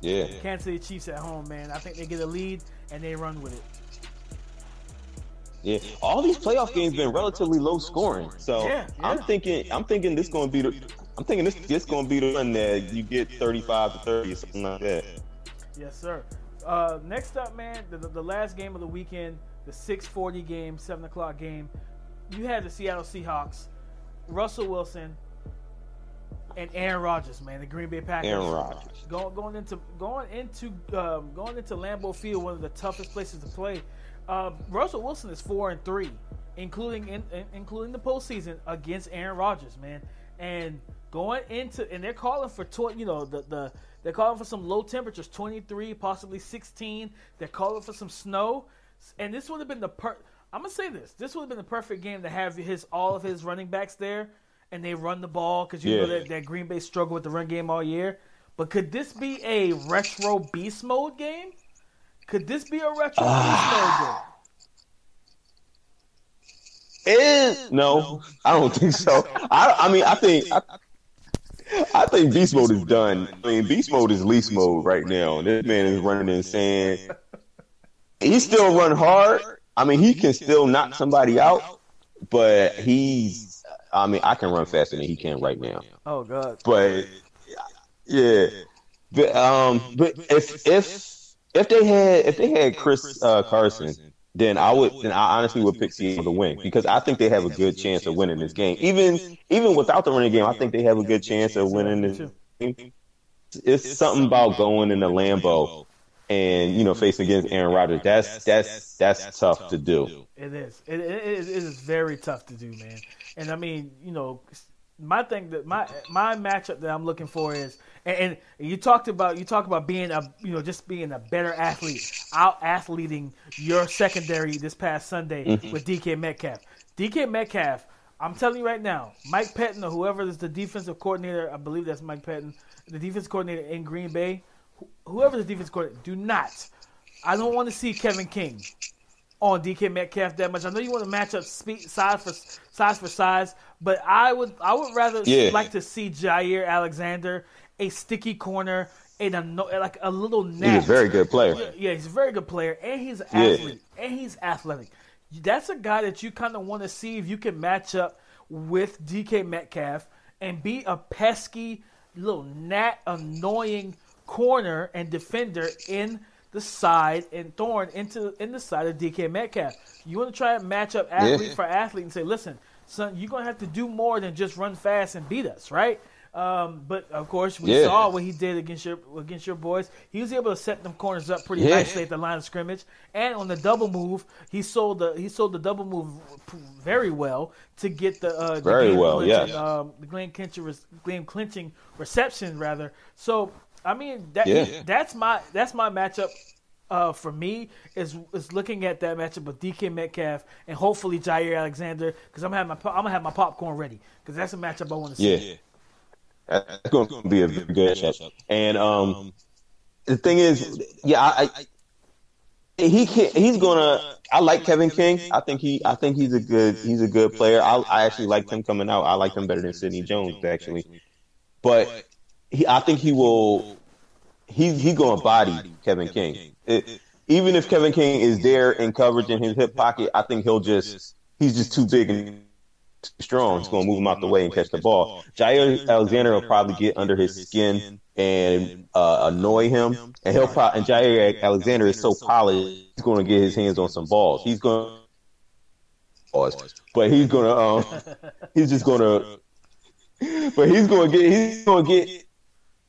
Yeah,
Kansas City Chiefs at home, man. I think they get a lead and they run with it.
yeah. All these playoff games been relatively low scoring, so
Yeah,
I'm thinking I'm thinking this going to be the I'm thinking this this going to be the one that you get 35 to 30 or something like that.
Yes, sir. Uh, next up, man, the, the last game of the weekend, the 6:40 game, 7 o'clock game. You had the Seattle Seahawks, Russell Wilson, and Aaron Rodgers, man, the Green Bay Packers.
Aaron Rodgers.
Going, going into going into um, going into Lambeau Field, one of the toughest places to play. Uh, Russell Wilson is four and three, including in, in- including the postseason against Aaron Rodgers, man. and going into and they're calling for tw- you know the the they're calling for some low temperatures, 23, possibly 16. They're calling for some snow, and this would have been the per. I'm gonna say this. This would have been the perfect game to have his all of his running backs there, and they run the ball because you
Yeah.
know that, that Green Bay struggled with the run game all year. But could this be a retro beast mode game? Could this be a retro beast mode game?
Eh, no, I don't think so. I, I mean, I think, I, I think beast mode is done. I mean, beast mode is least mode right now. This man is running in sand. He still run hard. I mean, he can still knock somebody out, but he's. I mean, I can run faster than he can right now.
Oh god.
But yeah, but um, but if if if they had if they had Chris uh, Carson, then I would then I honestly would pick Seattle to win because I think they have a good chance of winning this game. Even even without the running game, I think they have a good chance of winning this game. It's something about going in the Lambeau and you know facing against Aaron Rodgers. That's that's that's tough to do.
It is. It, it, it is very tough to do, man. And I mean, you know, my thing that my my matchup that I'm looking for is, and, and you talked about you talk about being a you know just being a better athlete, out athleting your secondary this past Sunday
Mm-hmm.
with DK Metcalf. DK Metcalf, I'm telling you right now, Mike Pettine or whoever is the defensive coordinator, I believe that's Mike Pettine, the defensive coordinator in Green Bay, wh- whoever the defensive coordinator, do not. I don't want to see Kevin King on DK Metcalf that much. I know you want to match up speed, size for size for size, but I would I would rather
Yeah.
like to see Jaire Alexander a sticky corner and a no- like a little
He's
nap.
a very good player.
Yeah, yeah, he's a very good player, and he's an
Yeah.
athlete, and he's athletic. That's a guy that you kind of want to see if you can match up with DK Metcalf and be a pesky little gnat, annoying corner and defender in the side and thorn into in the side of DK Metcalf. You want to try and match up athlete
Yeah.
for athlete and say, listen, son, you're gonna have to do more than just run fast and beat us, right? Um, but of course, we
Yeah.
saw what he did against your against your boys. He was able to set them corners up pretty
Yeah.
nicely at the line of scrimmage, and on the double move, he sold the he sold the double move very well to get the uh, the
Very well,
clinching,
yes.
um, the game clinching, re- game clinching reception rather. So I mean that
Yeah.
that's my that's my matchup. Uh, for me, is is looking at that matchup with DK Metcalf and hopefully Jaire Alexander because I'm gonna have my I'm gonna have my popcorn ready because that's a matchup I want to see.
Yeah. That's going to be a very good matchup. And um, the thing is, yeah, I, I he can he's gonna. I like Kevin King. I think he I think he's a good he's a good player. I I actually liked him coming out. I like him better than Sidney Jones actually. But he I think he will. He he going to body Kevin King. It, even if Kevin King is there in coverage in his hip pocket, I think he'll just he's just too big and too strong. He's going to move him out the way and catch the ball. Jaire Alexander will probably get under his skin and uh, annoy him, and he'll probably and Jaire Alexander is so polished, he's going to get his hands on some balls. He's going pause, but he's going to um, he's just going to, but he's going to get he's going to get.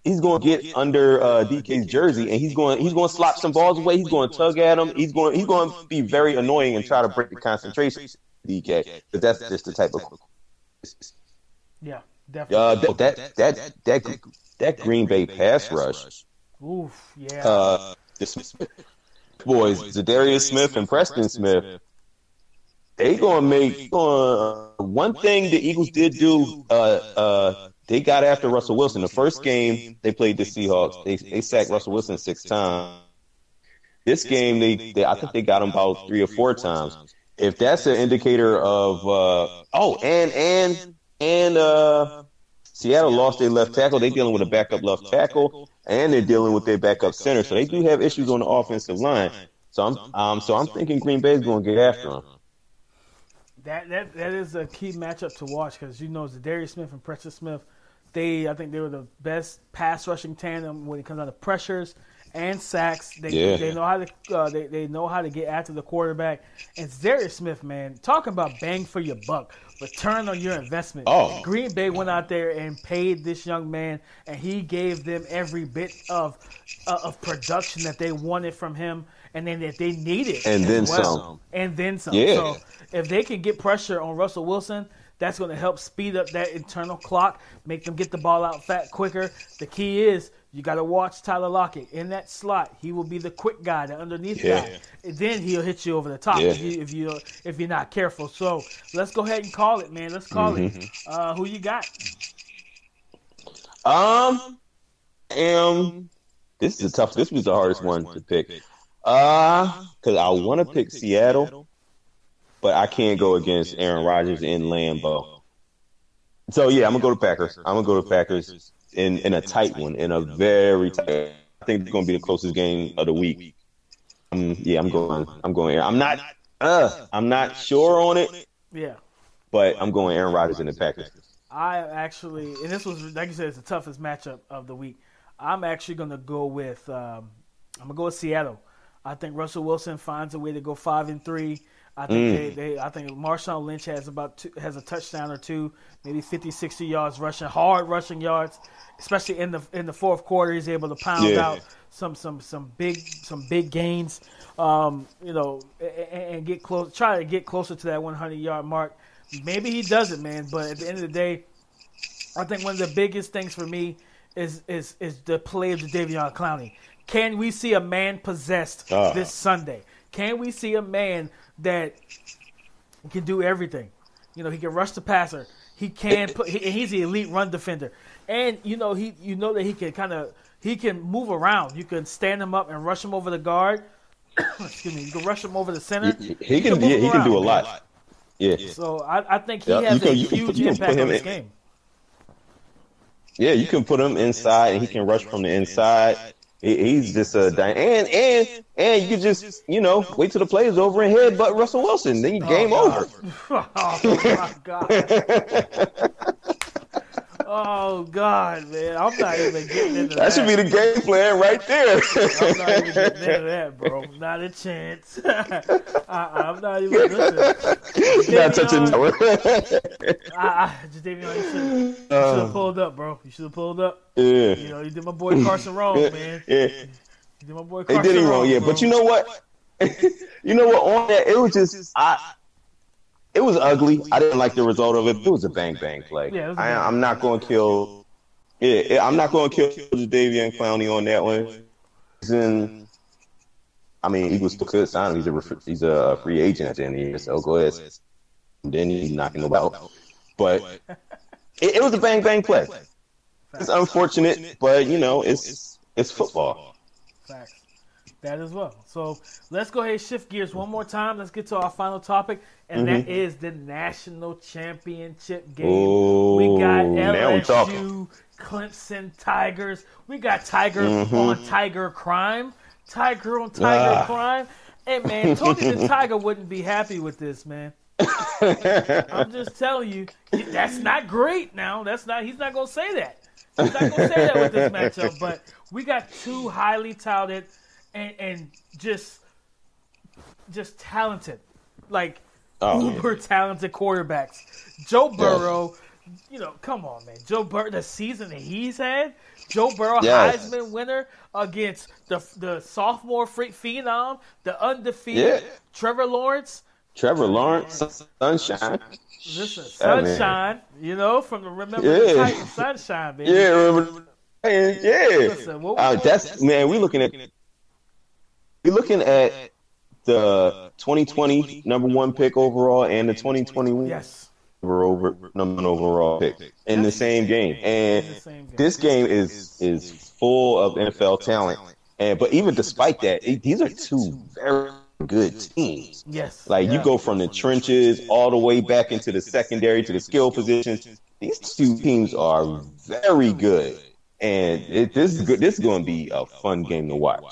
He's going to get under uh, DK's jersey, and he's going he's going to slap some balls away. He's going to tug at him. He's going he's going to be very annoying and try to break the concentration. DK, but that's just the type of
Yeah, definitely.
uh, that that that that that Green Bay pass rush.
Oof, yeah.
Uh, the Smith boys, Za'Darius Smith and Preston Smith. They gonna make uh, one thing the Eagles did do. Uh, uh, they got after Russell Wilson. The first game they played the Seahawks, they they sacked Russell Wilson six times. This game, they, they I think they got him about three or four times. If that's an indicator of uh, oh, and and and uh, Seattle lost their left tackle. They're dealing with a backup left tackle, and they're dealing with their backup center. So they do have issues on the offensive line. So I'm um, so I'm thinking Green Bay's going to get after them.
That that that is a key matchup to watch because you know Za'Darius Smith and Preston Smith, they I think they were the best pass rushing tandem when it comes down to pressures and sacks. They
Yeah.
they know how to uh, they they know how to get after the quarterback. And Za'Darius Smith, man, talking about bang for your buck, return on your investment.
Oh.
Green Bay went out there and paid this young man, and he gave them every bit of uh, of production that they wanted from him, and then that they needed,
And then
well.
some.
and then some.
Yeah.
So if they can get pressure on Russell Wilson, That's going to help speed up that internal clock, make them get the ball out fat quicker. The key is you got to watch Tyler Lockett in that slot. He will be the quick guy, the underneath
Yeah.
guy. And then he'll hit you over the top
Yeah.
if you if you if you're not careful. So let's go ahead and call it, man. Let's call it.
Mm-hmm.
Uh, who you got?
Um, am this is a tough. This was the hardest one to pick. Uh, because I want to pick Seattle, but I can't go against Aaron Rodgers in Lambeau. So yeah, I'm gonna go to Packers. I'm gonna go to Packers in in a tight one, in a very tight. I think it's gonna be the closest game of the week. Um, yeah, I'm going. I'm going. I'm not. Uh, I'm not sure on it,
Yeah.
but I'm going Aaron Rodgers in the Packers.
I actually, and this was like you said, it's the toughest matchup of the week. I'm actually going to go with, um, I'm gonna go with Seattle. I think Russell Wilson finds a way to go five and three. I think they, they, I think Marshawn Lynch has about two, has a touchdown or two, maybe 50, 60 yards rushing, hard rushing yards, especially in the in the fourth quarter. He's able to pound
Yeah.
out some some some big some big gains, um, you know, and, and get close, try to get closer to that 100 yard mark. Maybe he doesn't, man. But at the end of the day, I think one of the biggest things for me is is is the play of Davion Clowney. Can we see a man possessed
Ah.
this Sunday? Can we see a man that can do everything? You know, he can rush the passer. He can put. He, he's the elite run defender, and you know he. You know that he can kind of. He can move around. You can stand him up and rush him over the guard. Excuse me. You can rush him over the center.
He, he can.
move
Yeah, he can do a lot. Yeah.
So I, I think he
Yeah,
has
can-
a huge
put- you can
impact
put
on this
in-
game.
Yeah, you can put him inside, and he can rush from the inside. He, he's just a dy- and and and you can just you know wait till the play is over and headbutt Russell Wilson. Then you oh, game
God.
over.
oh my god. Oh god, man. I'm not even getting into that.
That should be the game plan right there.
I'm not even getting into that, bro. Not a chance. I, I'm not even listen.
Not touching that.
I, I, just Davion, you should have
Uh,
pulled up, bro. You should have pulled up.
yeah.
You know, you did my boy Carson wrong, man.
Yeah.
You did my boy
They did him wrong, yeah.
bro.
But you know what? you know what? On that, it was just I. It was ugly. I didn't like the result of it. It was a bang bang play.
Yeah, it was a
I, I'm not going to kill. Yeah, I'm not going to kill Davian Clowney on that one. He's in, I mean, Eagles still could sign him. He's a he's a free agent at the end of the year, so go ahead. And then he's knocking him out. But it, it was a bang bang play. It's unfortunate, but you know, it's it's football.
That as well. So let's go ahead and shift gears one more time. Let's get to our final topic, and that
Mm-hmm.
is the national championship game.
Oh,
we got. LSU, Clemson Tigers. We got Tiger
Mm-hmm.
on Tiger Crime. Tiger on Tiger
Ah.
Crime. Hey man, Tony the Tiger wouldn't be happy with this, man. I'm just telling you, that's not great. Now, that's not. He's not gonna say that. He's not gonna say that with this matchup. But we got two highly touted and and just just talented, like
Oh,
uber talented quarterbacks. Joe Burrow, you know, come on, man. Joe Burrow, the season that he's had, Joe Burrow,
Yes.
Heisman winner against the the sophomore freak phenom, the undefeated
Yeah.
Trevor Lawrence.
Trevor Lawrence, Sunshine.
Listen,
Yeah, man.
sunshine, you know, from the remember the
Yeah.
Titans, sunshine, baby.
Yeah, remember? Man, yeah.
Listen, what-
Uh, that's man. We looking at we looking at the 2020 number one pick overall and the 2021
Yes.
number over number overall pick in the same game. And
In the same game.
this game is is full of NFL talent. And but even despite that, it, these are two very good teams.
Yes.
Like you go from the trenches all the way back into the secondary to the skill positions. These two teams are very good, and it, this is good. This is going to be a fun game to watch.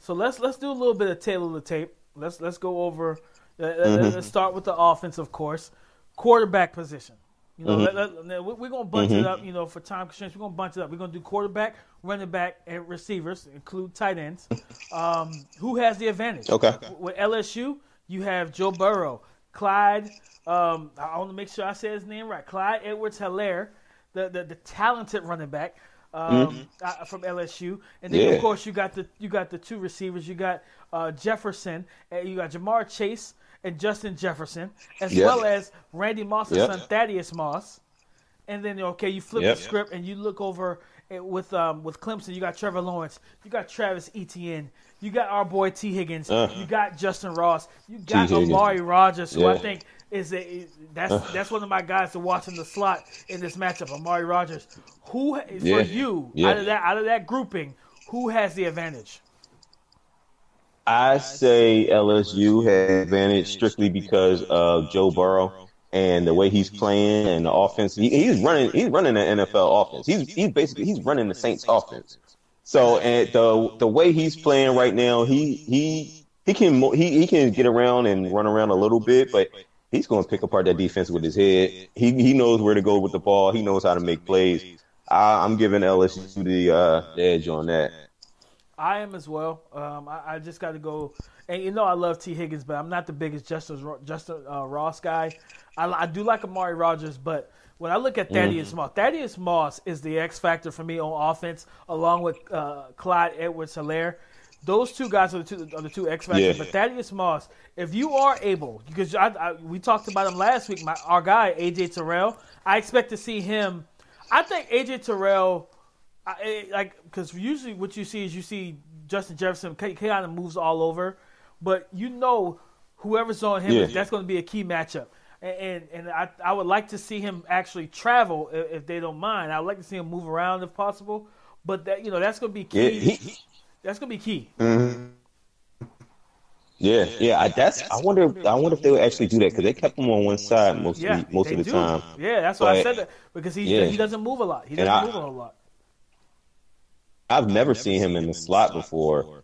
So let's let's do a little bit of tail of the tape. Let's let's go over. Uh, uh,
Mm-hmm.
Let's start with the offense, of course. Quarterback position. You know,
Mm-hmm.
let, let, we- we're gonna bunch it up. You know, for time constraints, we're gonna bunch it up. We're gonna do quarterback, running back, and receivers, include tight ends. Um, who has the advantage?
Okay.
With LSU, you have Joe Burrow, Clyde. Um, I want to make sure I say his name right. Clyde Edwards Helaire, the, the the talented running back um, uh, from LSU, and then
Mm-hmm. Yeah.
of course you got the you got the two receivers. You got uh, Jefferson, and you got Ja'Marr Chase, and Justin Jefferson, as
Yep.
well as Randy Moss's
Yep.
son Thaddeus Moss. And then okay, you flip
Yep.
the script and you look over it with um with Clemson. You got Trevor Lawrence, you got Travis Etienne, you got our boy Tee Higgins,
Uh.
you got Justyn Ross, you got. Amari Rodgers, who I think is a, that's that's one of my guys to watch in the slot in this matchup. Amari Rodgers, who for
Yeah.
you
Yeah.
out of that out of that grouping, who has the advantage?
I say LSU has advantage strictly because of Joe Burrow and the way he's playing and the offense. He, he's running. He's running the NFL offense. He's he's basically he's running the Saints offense. So and the the way he's playing right now, he he he can he he can get around and run around a little bit, but he's going to pick apart that defense with his head. He he knows where to go with the ball. He knows how to make plays. I, I'm giving LSU the uh, the edge on that.
I am as well. Um, I, I just got to go. And you know, I love Tee Higgins, but I'm not the biggest Justin Justin uh, Ross guy. I, I do like Amari Rodgers, but when I look at Thaddeus Moss, Thaddeus Moss is the X factor for me on offense, along with uh, Clyde Edwards Helaire. Those two guys are the two, are the two X factors.
Yeah.
But Thaddeus Moss, if you are able, because I, I, we talked about him last week, my our guy AJ Terrell, I expect to see him. I think AJ Terrell I, I- like because usually what you see is you see Justin Jefferson kind of moves all over, but you know whoever's on him
Yeah.
that's going to be a key matchup. And and, and I, I would like to see him actually travel if, if they don't mind. I'd like to see him move around if possible. But that you know that's going to be
Yeah,
key.
he,
that's going to be key. Mm-hmm.
Yeah, yeah. I, that's. I wonder. I wonder if they would actually do that because they kept him on one side most
Yeah,
of the, most of the
do.
time.
Yeah, that's why I said that because he
Yeah.
he doesn't move a lot. He doesn't
I-
move a whole lot.
I've never seen him in the slot before.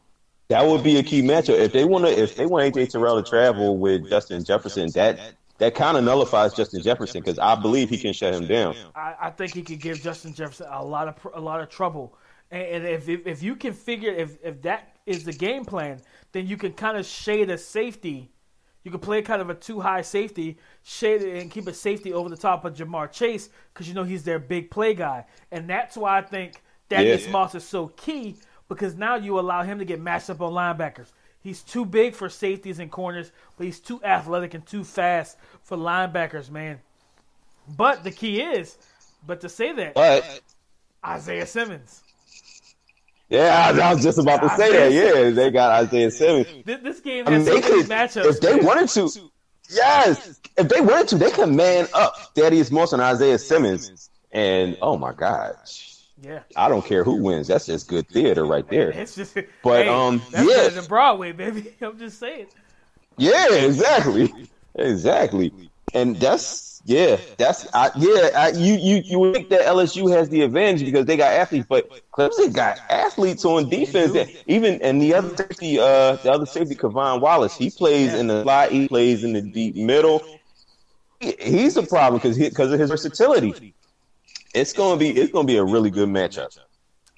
That would be a key matchup if they want to. If they want AJ Terrell to travel with Justin Jefferson, that that kind of nullifies Justin Jefferson because I believe he can shut him down.
I, I think he could give Justin Jefferson a lot of a lot of trouble. And, if, if if you can figure if if that is the game plan, then you can kind of shade a safety. You can play kind of a too high safety, shade it and keep a safety over the top of Ja'Marr Chase because you know he's their big play guy, and that's why I think Thaddeus
Yeah.
Moss is so key because now you allow him to get matched up on linebackers. He's too big for safeties and corners, but he's too athletic and too fast for linebackers, man. But the key is, but to say that,
But
Isaiah Simmons.
Yeah, I, I was just about to say that. Yeah, they got Isaiah Simmons.
This, game
I mean,
has
they could
matchups.
if they
man.
wanted to. Yes, if they wanted to, they could man up Thaddeus Moss and Isaiah Simmons. And oh my gosh.
yeah,
I don't care who wins. That's just good theater right there.
it's just.
But,
hey,
um,
that's
yeah.
than Broadway, baby. I'm just saying.
Yeah, exactly, exactly. And that's yeah, that's I, yeah. I, you you you think that LSU has the advantage because they got athletes, but Clemson got athletes on defense. That even and the other safety, uh, the other safety, K'Von Wallace, he plays in the slot, he plays in the deep middle. He- he's a problem because because of his versatility. It's gonna be it's gonna be a really good matchup.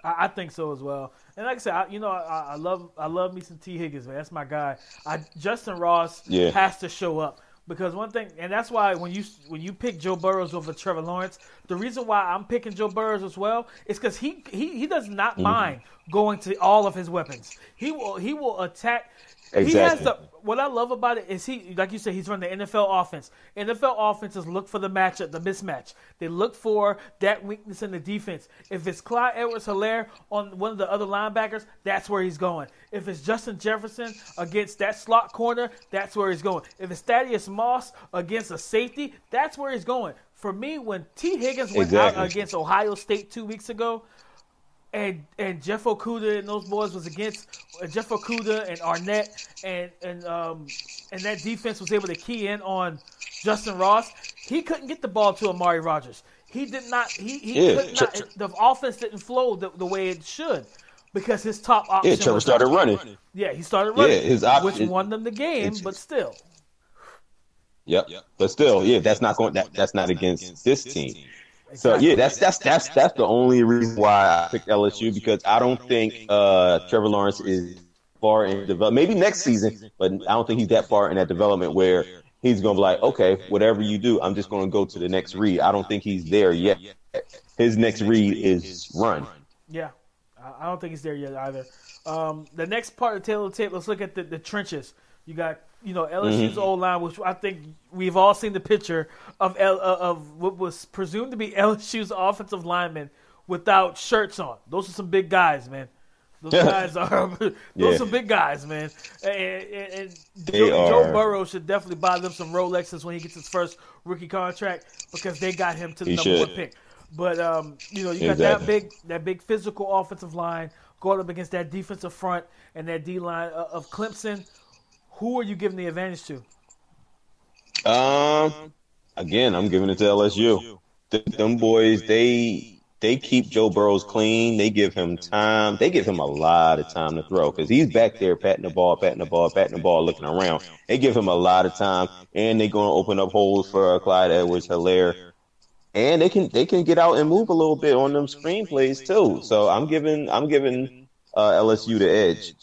I, I think so as well. And like I said, I, you know, I, I love I love me some Tee Higgins, man. That's my guy. I, Justyn Ross
Yeah.
has to show up because one thing, and that's why when you when you pick Joe Burrows over Trevor Lawrence, the reason why I'm picking Joe Burrows as well is because he, he he does not
Mm-hmm.
mind going to all of his weapons. He will he will attack. He has
Exactly.
the what I love about it is he, like you said, he's running the NFL offense. NFL offenses look for the matchup, the mismatch. They look for that weakness in the defense. If it's Clyde Edwards Helaire on one of the other linebackers, that's where he's going. If it's Justin Jefferson against that slot corner, that's where he's going. If it's Thaddeus Moss against a safety, that's where he's going. For me, when Tee Higgins went
Exactly.
out against Ohio State two weeks ago, and and Jeff Okudah and those boys was against uh, Jeff Okudah and Arnette and and um and that defense was able to key in on Justyn Ross. He couldn't get the ball to Amari Rodgers. He did not. He he
Yeah,
could not. The offense didn't flow the, the way it should because his top option.
Yeah, Trevor
was
started running.
Yeah, he started running,
Yeah, his op-
which won them the game, but still.
Yep. Yep. But still, yeah, that's not going. That, that's not against this team. So yeah, that's that's that's that's the only reason why I picked LSU because I don't think uh, Trevor Lawrence is far in development. Maybe next season, but I don't think he's that far in that development where he's going to be like, okay, whatever you do, I'm just going to go to the next read. I don't think he's there yet. His next read is run.
Yeah, I I don't think he's there yet either. Um, the next part of the tail of the tape, let's look at the, the trenches. You got you know LSU's mm-hmm. old line, which I think we've all seen the picture of L, uh, of what was presumed to be LSU's offensive linemen without shirts on. Those are some big guys, man. Those guys are those yeah. some big guys, man. And, and, and Joe, Joe, Burrow should definitely buy them some Rolexes when he gets his first rookie contract because they got him to the he number should. one pick. But um, you know, you got exactly. that big that big physical offensive line going up against that defensive front and that D line of Clemson. Who are you giving the advantage
to? Um, again, I'm giving it to LSU. The, them boys, they they keep Joe Burrows clean. They give him time. They give him a lot of time to throw because he's back there patting the ball, patting the ball, patting the ball, looking around. They give him a lot of time, and they're going to open up holes for Clyde Edwards-Helaire. And they can they can get out and move a little bit on them screenplays too. So I'm giving I'm giving uh, LSU the edge.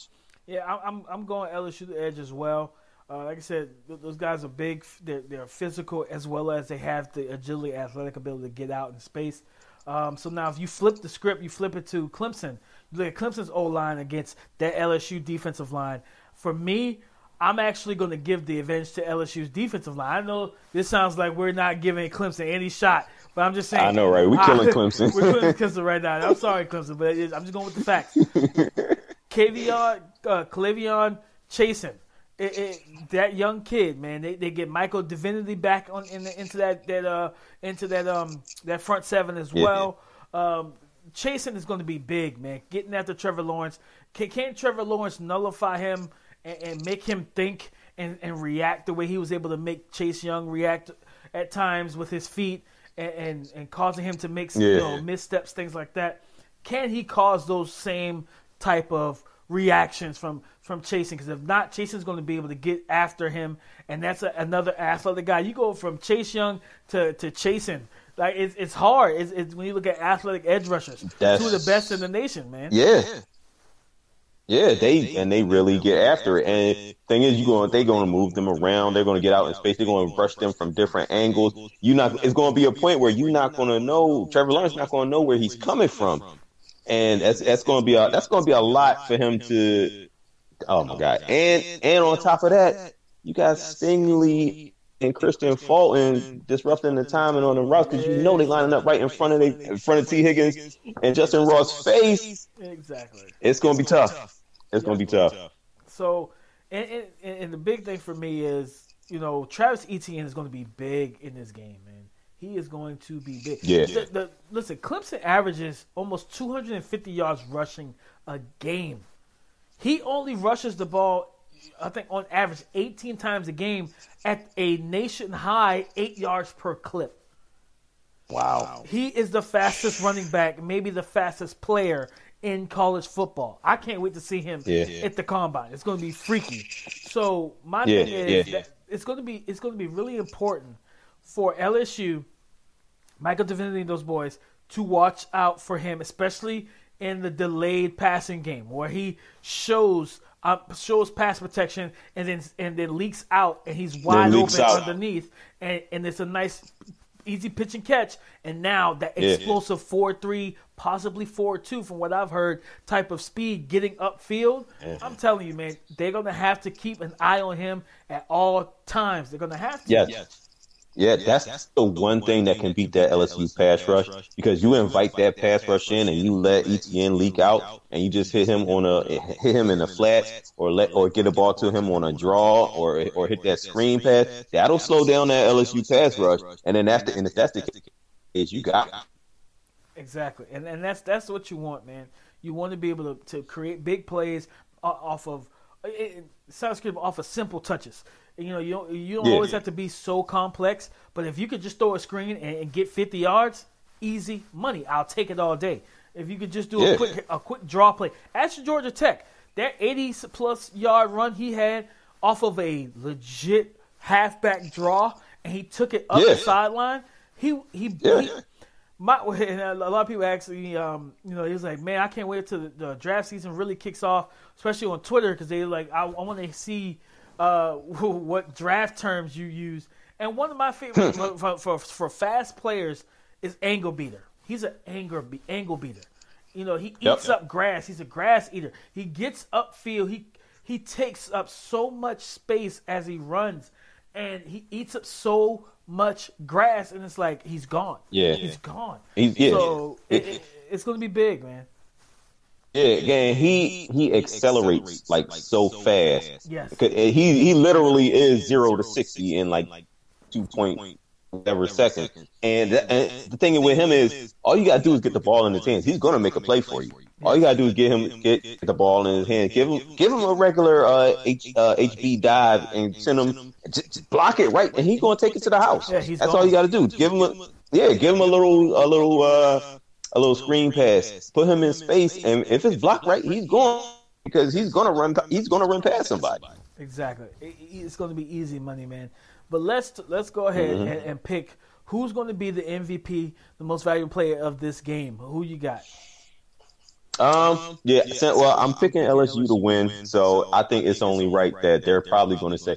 Yeah, I'm I'm going LSU the edge as well. Uh, like I said, those guys are big. They're, they're, physical as well as they have the agility, athletic ability to get out in space. Um, so now, if you flip the script, you flip it to Clemson. You look at Clemson's O line against that LSU defensive line. For me, I'm actually going to give the advantage to LSU's defensive line. I know this sounds like we're not giving Clemson any shot, but I'm just saying. I
know, right? We're killing Clemson.
we're killing Clemson right now. I'm sorry, Clemson, but I'm just going with the facts. Kavion, uh, K'Lavon Chaisson it, it, that young kid, man, they, they get Michael Divinity back on in the, into that that uh into that um that front seven as well. Yeah. Um, Chaisson is going to be big, man. Getting after Trevor Lawrence, can, can Trevor Lawrence nullify him and, and make him think and, and react the way he was able to make Chase Young react at times with his feet and and, and causing him to make yeah. you know missteps, things like that? Can he cause those same type of reactions from from Chaisson because if not, Chaisson's going to be able to get after him, and that's a, another athletic guy. You go from Chase Young to to Chaisson. Like it's it's hard. It's, it's when you look at athletic edge rushers, that's, two of the best in the nation, man.
Yeah, yeah, they and they really get after it. And thing is, you going they're going to move them around. They're going to get out in space. They're going to rush them from different angles. You not it's going to be a point where you're not going to know. Trevor Lawrence not going to know where he's coming from and that's that's going to be a that's going to be a lot for him to. Oh my god! And and on top of that, you got Stingley and Kristian Fulton disrupting the timing on the route because you know they lining up right in front of they in front of Tee Higgins and Justyn Ross' face.
Exactly.
It's going to be tough. It's going to be tough.
So, and, and, and the big thing for me is, you know, Travis Etienne is going to be big in this game, man. He is going to be big.
Yeah.
The, the, listen, Clemson averages almost 250 yards rushing a game. He only rushes the ball, I think, on average 18 times a game at a nation high eight yards per clip.
Wow.
He is the fastest running back, maybe the fastest player in college football. I can't wait to see him yeah. at the combine. It's going to be freaky. So my yeah, thing is yeah, it's going to be it's going to be really important for LSU Michael Divinity and those boys to watch out for him, especially in the delayed passing game where he shows uh, shows pass protection and then and then leaks out and he's wide open out. underneath and, and it's a nice easy pitch and catch and now that explosive four three possibly four two from what I've heard type of speed getting upfield. Mm-hmm. I'm telling you, man, they're gonna have to keep an eye on him at all times. They're gonna have to.
Yes. yes. Yeah, that's, that's the one thing that can beat that LSU pass rush because you invite that pass rush in and you let Etienne leak out and you just hit him on a hit him in the flat or let or get a ball to him on a draw or or hit that screen pass. That'll slow down that LSU pass rush. And then after and if that's the case, you got
exactly. And and that's that's what you want, man. You want to be able to, to create big plays off of it, sounds good off of simple touches. You know, you don't, you don't yeah. always have to be so complex. But if you could just throw a screen and, and, get 50 yards, easy money. I'll take it all day. If you could just do yeah. a quick a quick draw play. Ask Georgia Tech. That 80 plus yard run he had off of a legit halfback draw, and he took it up yeah. the sideline. He he, he my and a lot of people actually, um, you know, he was like, "Man, I can't wait till the, the draft season really kicks off, especially on Twitter, because they like, I, I want to see uh, what draft terms you use. And one of my favorite for, for, for fast players is angle beater. He's an anger be- angle beater. You know, he eats yep. up grass. He's a grass eater. He gets upfield. He he takes up so much space as he runs, and he eats up so much grass, and it's like he's gone.
Yeah.
he's gone.
He's- yeah.
So
It-
it, it, it's going to be big, man.
Yeah, again, he he accelerates like so fast.
Yes.
He he literally is zero to sixty in like two point whatever second. And, and the thing with him is, all you gotta do is get the ball in his hands. He's gonna make a play for you. All you gotta do is get him get the ball in his hand. Give him give him a regular uh, H, uh, HB dive and send him just, block it right, and he's gonna take it to the house. That's all you gotta do. Give him a yeah, give him a little a little uh, a little screen pass. Put him in space, and if it's blocked right, he's going because he's gonna run. He's gonna run past somebody.
Exactly. It- it- It's going to be easy money, man. But let's let's go ahead
Mm-hmm.
and, and pick who's going to be the MVP, the most valuable player of this game. Who you got?
Um, yeah. so- well, I'm picking LSU to win, so I think it's only right that they're probably going to say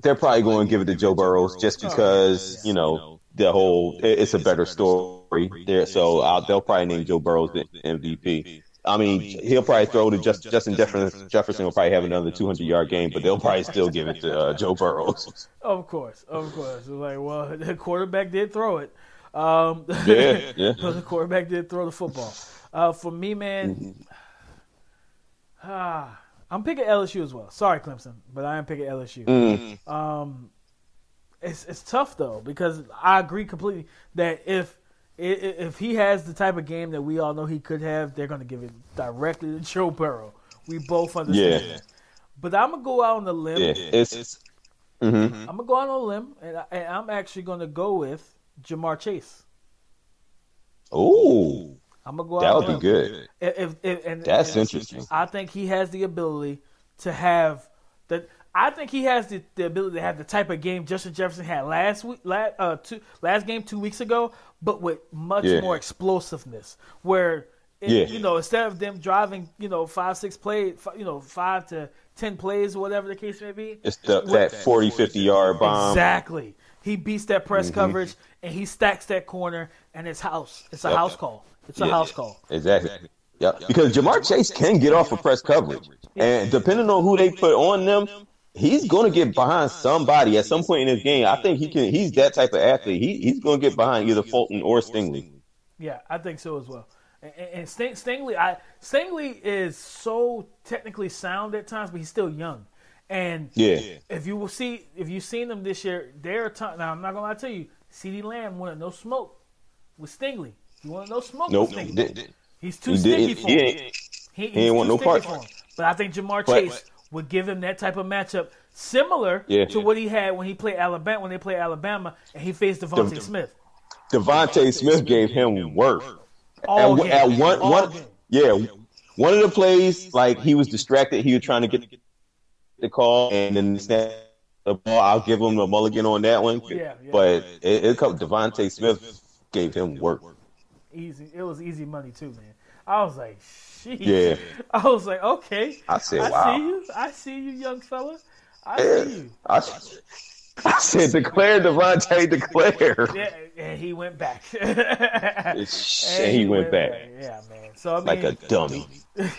they're probably going to give it to Joe Burrows just because you know the whole it's a better story there. So uh, they'll probably name Joe Burrows the MVP. I mean, he'll probably throw to just Justin Jefferson. Jefferson will probably have another 200 yard game, but they'll probably still give it to uh, Joe Burrows.
Of course, of course. It's like, well, the quarterback did throw it. Um,
Yeah, yeah.
the quarterback did throw the football. Uh, for me, man,
Mm-hmm.
ah, I'm picking LSU as well. Sorry, Clemson, but I am picking LSU.
Mm.
Um, it's it's tough though because I agree completely that if i- i- if he has the type of game that we all know he could have, they're going to give it directly to Joe Burrow. We both understand.
Yeah.
that. But I'm gonna go out on the limb.
Yeah, it's. hmm
I'm gonna go out on a limb, and, I, and I'm actually gonna go with Ja'Marr Chase.
Oh,
I'm gonna go
that
out.
would
on a
be
limb.
good.
If, if, if- and,
That's
and
interesting.
I think he has the ability to have the. I think he has the, the ability to have the type of game Justin Jefferson had last week, last, uh, two, last game two weeks ago, but with much
Yeah.
more explosiveness. Where, it,
Yeah.
you know, instead of them driving, you know, five, six plays, you know, five to ten plays whatever the case may be,
It's the, that 40, 50 yard bomb.
Exactly. He beats that press
Mm-hmm.
coverage and he stacks that corner and it's house. It's a
Yep.
house call. It's a
Yeah.
house call.
Exactly. Yep. Because Ja'Marr Chase can get off of press coverage, and depending on who they put on them, he's going to get behind somebody at some point in his game. I think he can. He's that type of athlete. He, he's going to get behind either Fulton or Stingley.
Yeah, I think so as well. And, and and Sting, Stingley, I Stingley is so technically sound at times, but he's still young. And
Yeah.
if you will see, if you've seen them this year, there are times. Now I'm not gonna lie to you. CeeDee Lamb wanted no smoke with Stingley. He wanted no smoke
Nope.
with Stingley. He's too
He
sticky for him.
ain't.
He,
He ain't want no part.
But I think Ja'Marr
But-
Chase would give him that type of matchup similar
Yeah.
to what he had when he played Alabama when they played Alabama and he faced DeVonta
Dev-
Smith.
DeVonta Smith gave him work.
All
at, at one,
All
one,
game.
yeah, one of the plays, like he was distracted. He was trying to get the call, and then snap the ball. I'll give him a mulligan on that one.
Yeah, yeah.
But it, it come DeVonta Smith gave him work.
Easy. It was easy money too, man. I was like, sheesh.
Yeah.
I was like, okay.
I said,
I
wow.
see you. I see you, young fella. I
Yeah.
see you.
I, I said, declare DeVonta, declare.
Yeah, and he went back.
And he went back.
Yeah, man. So I mean,
Like a dummy.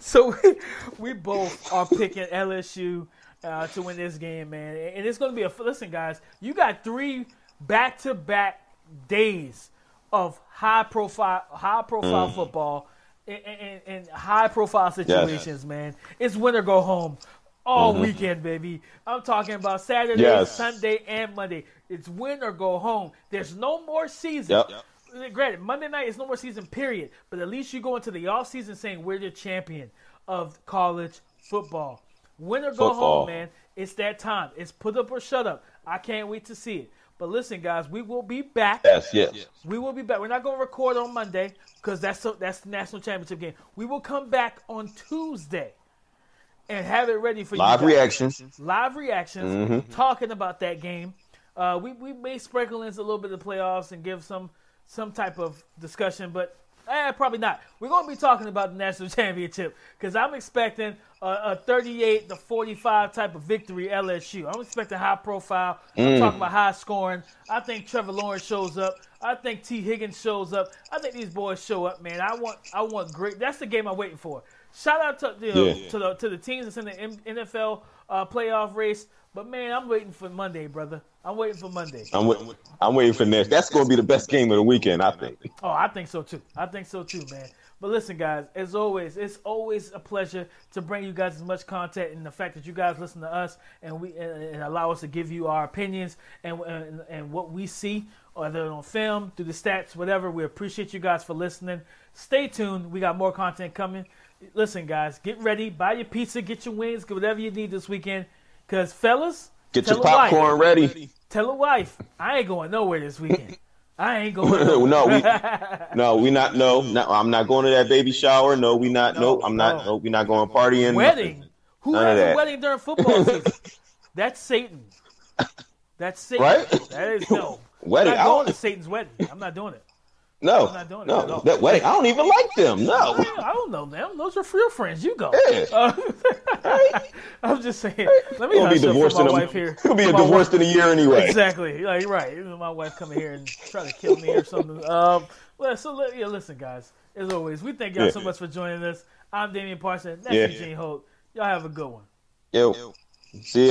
So we, we both are picking LSU uh, to win this game, man. And it's going to be a listen, guys. You got three back-to-back days of high-profile, high-profile mm. football and, and, and high-profile situations, man. It's win or go home all mm-hmm. weekend, baby. I'm talking about Saturday,
Yes.
Sunday, and Monday. It's win or go home. There's no more season.
Yep.
Granted, Monday night is no more season, period. But at least you go into the off season saying we're the champion of college football. Win or go
Football.
home, man. It's that time. It's put up or shut up. I can't wait to see it. But listen, guys, we will be back.
Yes, yes.
We will be back. We're not going to record on Monday because that's the, that's the national championship game. We will come back on Tuesday and have it ready for
Live
you. guys
reactions.
live reactions
Mm-hmm.
talking about that game. Uh, we we may sprinkle in a little bit of the playoffs and give some some type of discussion, but eh, probably not. We're going to be talking about the national championship because I'm expecting a, a 38 to 45 type of victory LSU. I'm expecting high profile. I'm
Mm.
talking about high scoring. I think Trevor Lawrence shows up. I think Tee Higgins shows up. I think these boys show up, man. I want I want great. That's the game I'm waiting for. shout out to you know,
Yeah.
to the to the teams that's in the M- NFL uh, playoff race. But man, I'm waiting for Monday, brother. I'm waiting for Monday.
I'm wait, I'm waiting for next. That's going to be the best game of the weekend, I think.
Oh, I think so too. I think so too, man. But listen, guys, as always, it's always a pleasure to bring you guys as much content, and the fact that you guys listen to us and we and, and allow us to give you our opinions and, and and what we see, whether on film, through the stats, whatever. We appreciate you guys for listening. Stay tuned. We got more content coming. Listen, guys, get ready. Buy your pizza, get your wings, get whatever you need this weekend. Cause fellas,
Get your
a wife-
popcorn ready.
Tell a wife, I ain't going nowhere this weekend. I ain't going.
no, we, no, we not. No, no, I'm not going to that baby shower. No, we not. No, I'm not.
no.
We not going partying.
wedding. Who
None
has a wedding during football season? That's Satan. That's Satan.
Right?
That is no.
Wedding,
I'm not going to Satan's wedding. I'm not doing it.
No,
I'm not doing it at all.
no, that wedding. I don't even like them. No.
I don't know them. Those are real friends. You go.
Yeah.
Uh, I'm just saying. Let me
You'll be divorced
for
in
my
a.
wife here.
You'll be a
my wife-
divorced in a year anyway.
Exactly. Like right. My wife coming here and try to kill me or something. Um. Well, so li- yeah. Listen, guys. As always, we thank y'all
Yeah.
so much for joining us. I'm Damian Parson. That's
Yeah.
Eugene Holt. Y'all have a good one.
Yo, see ya.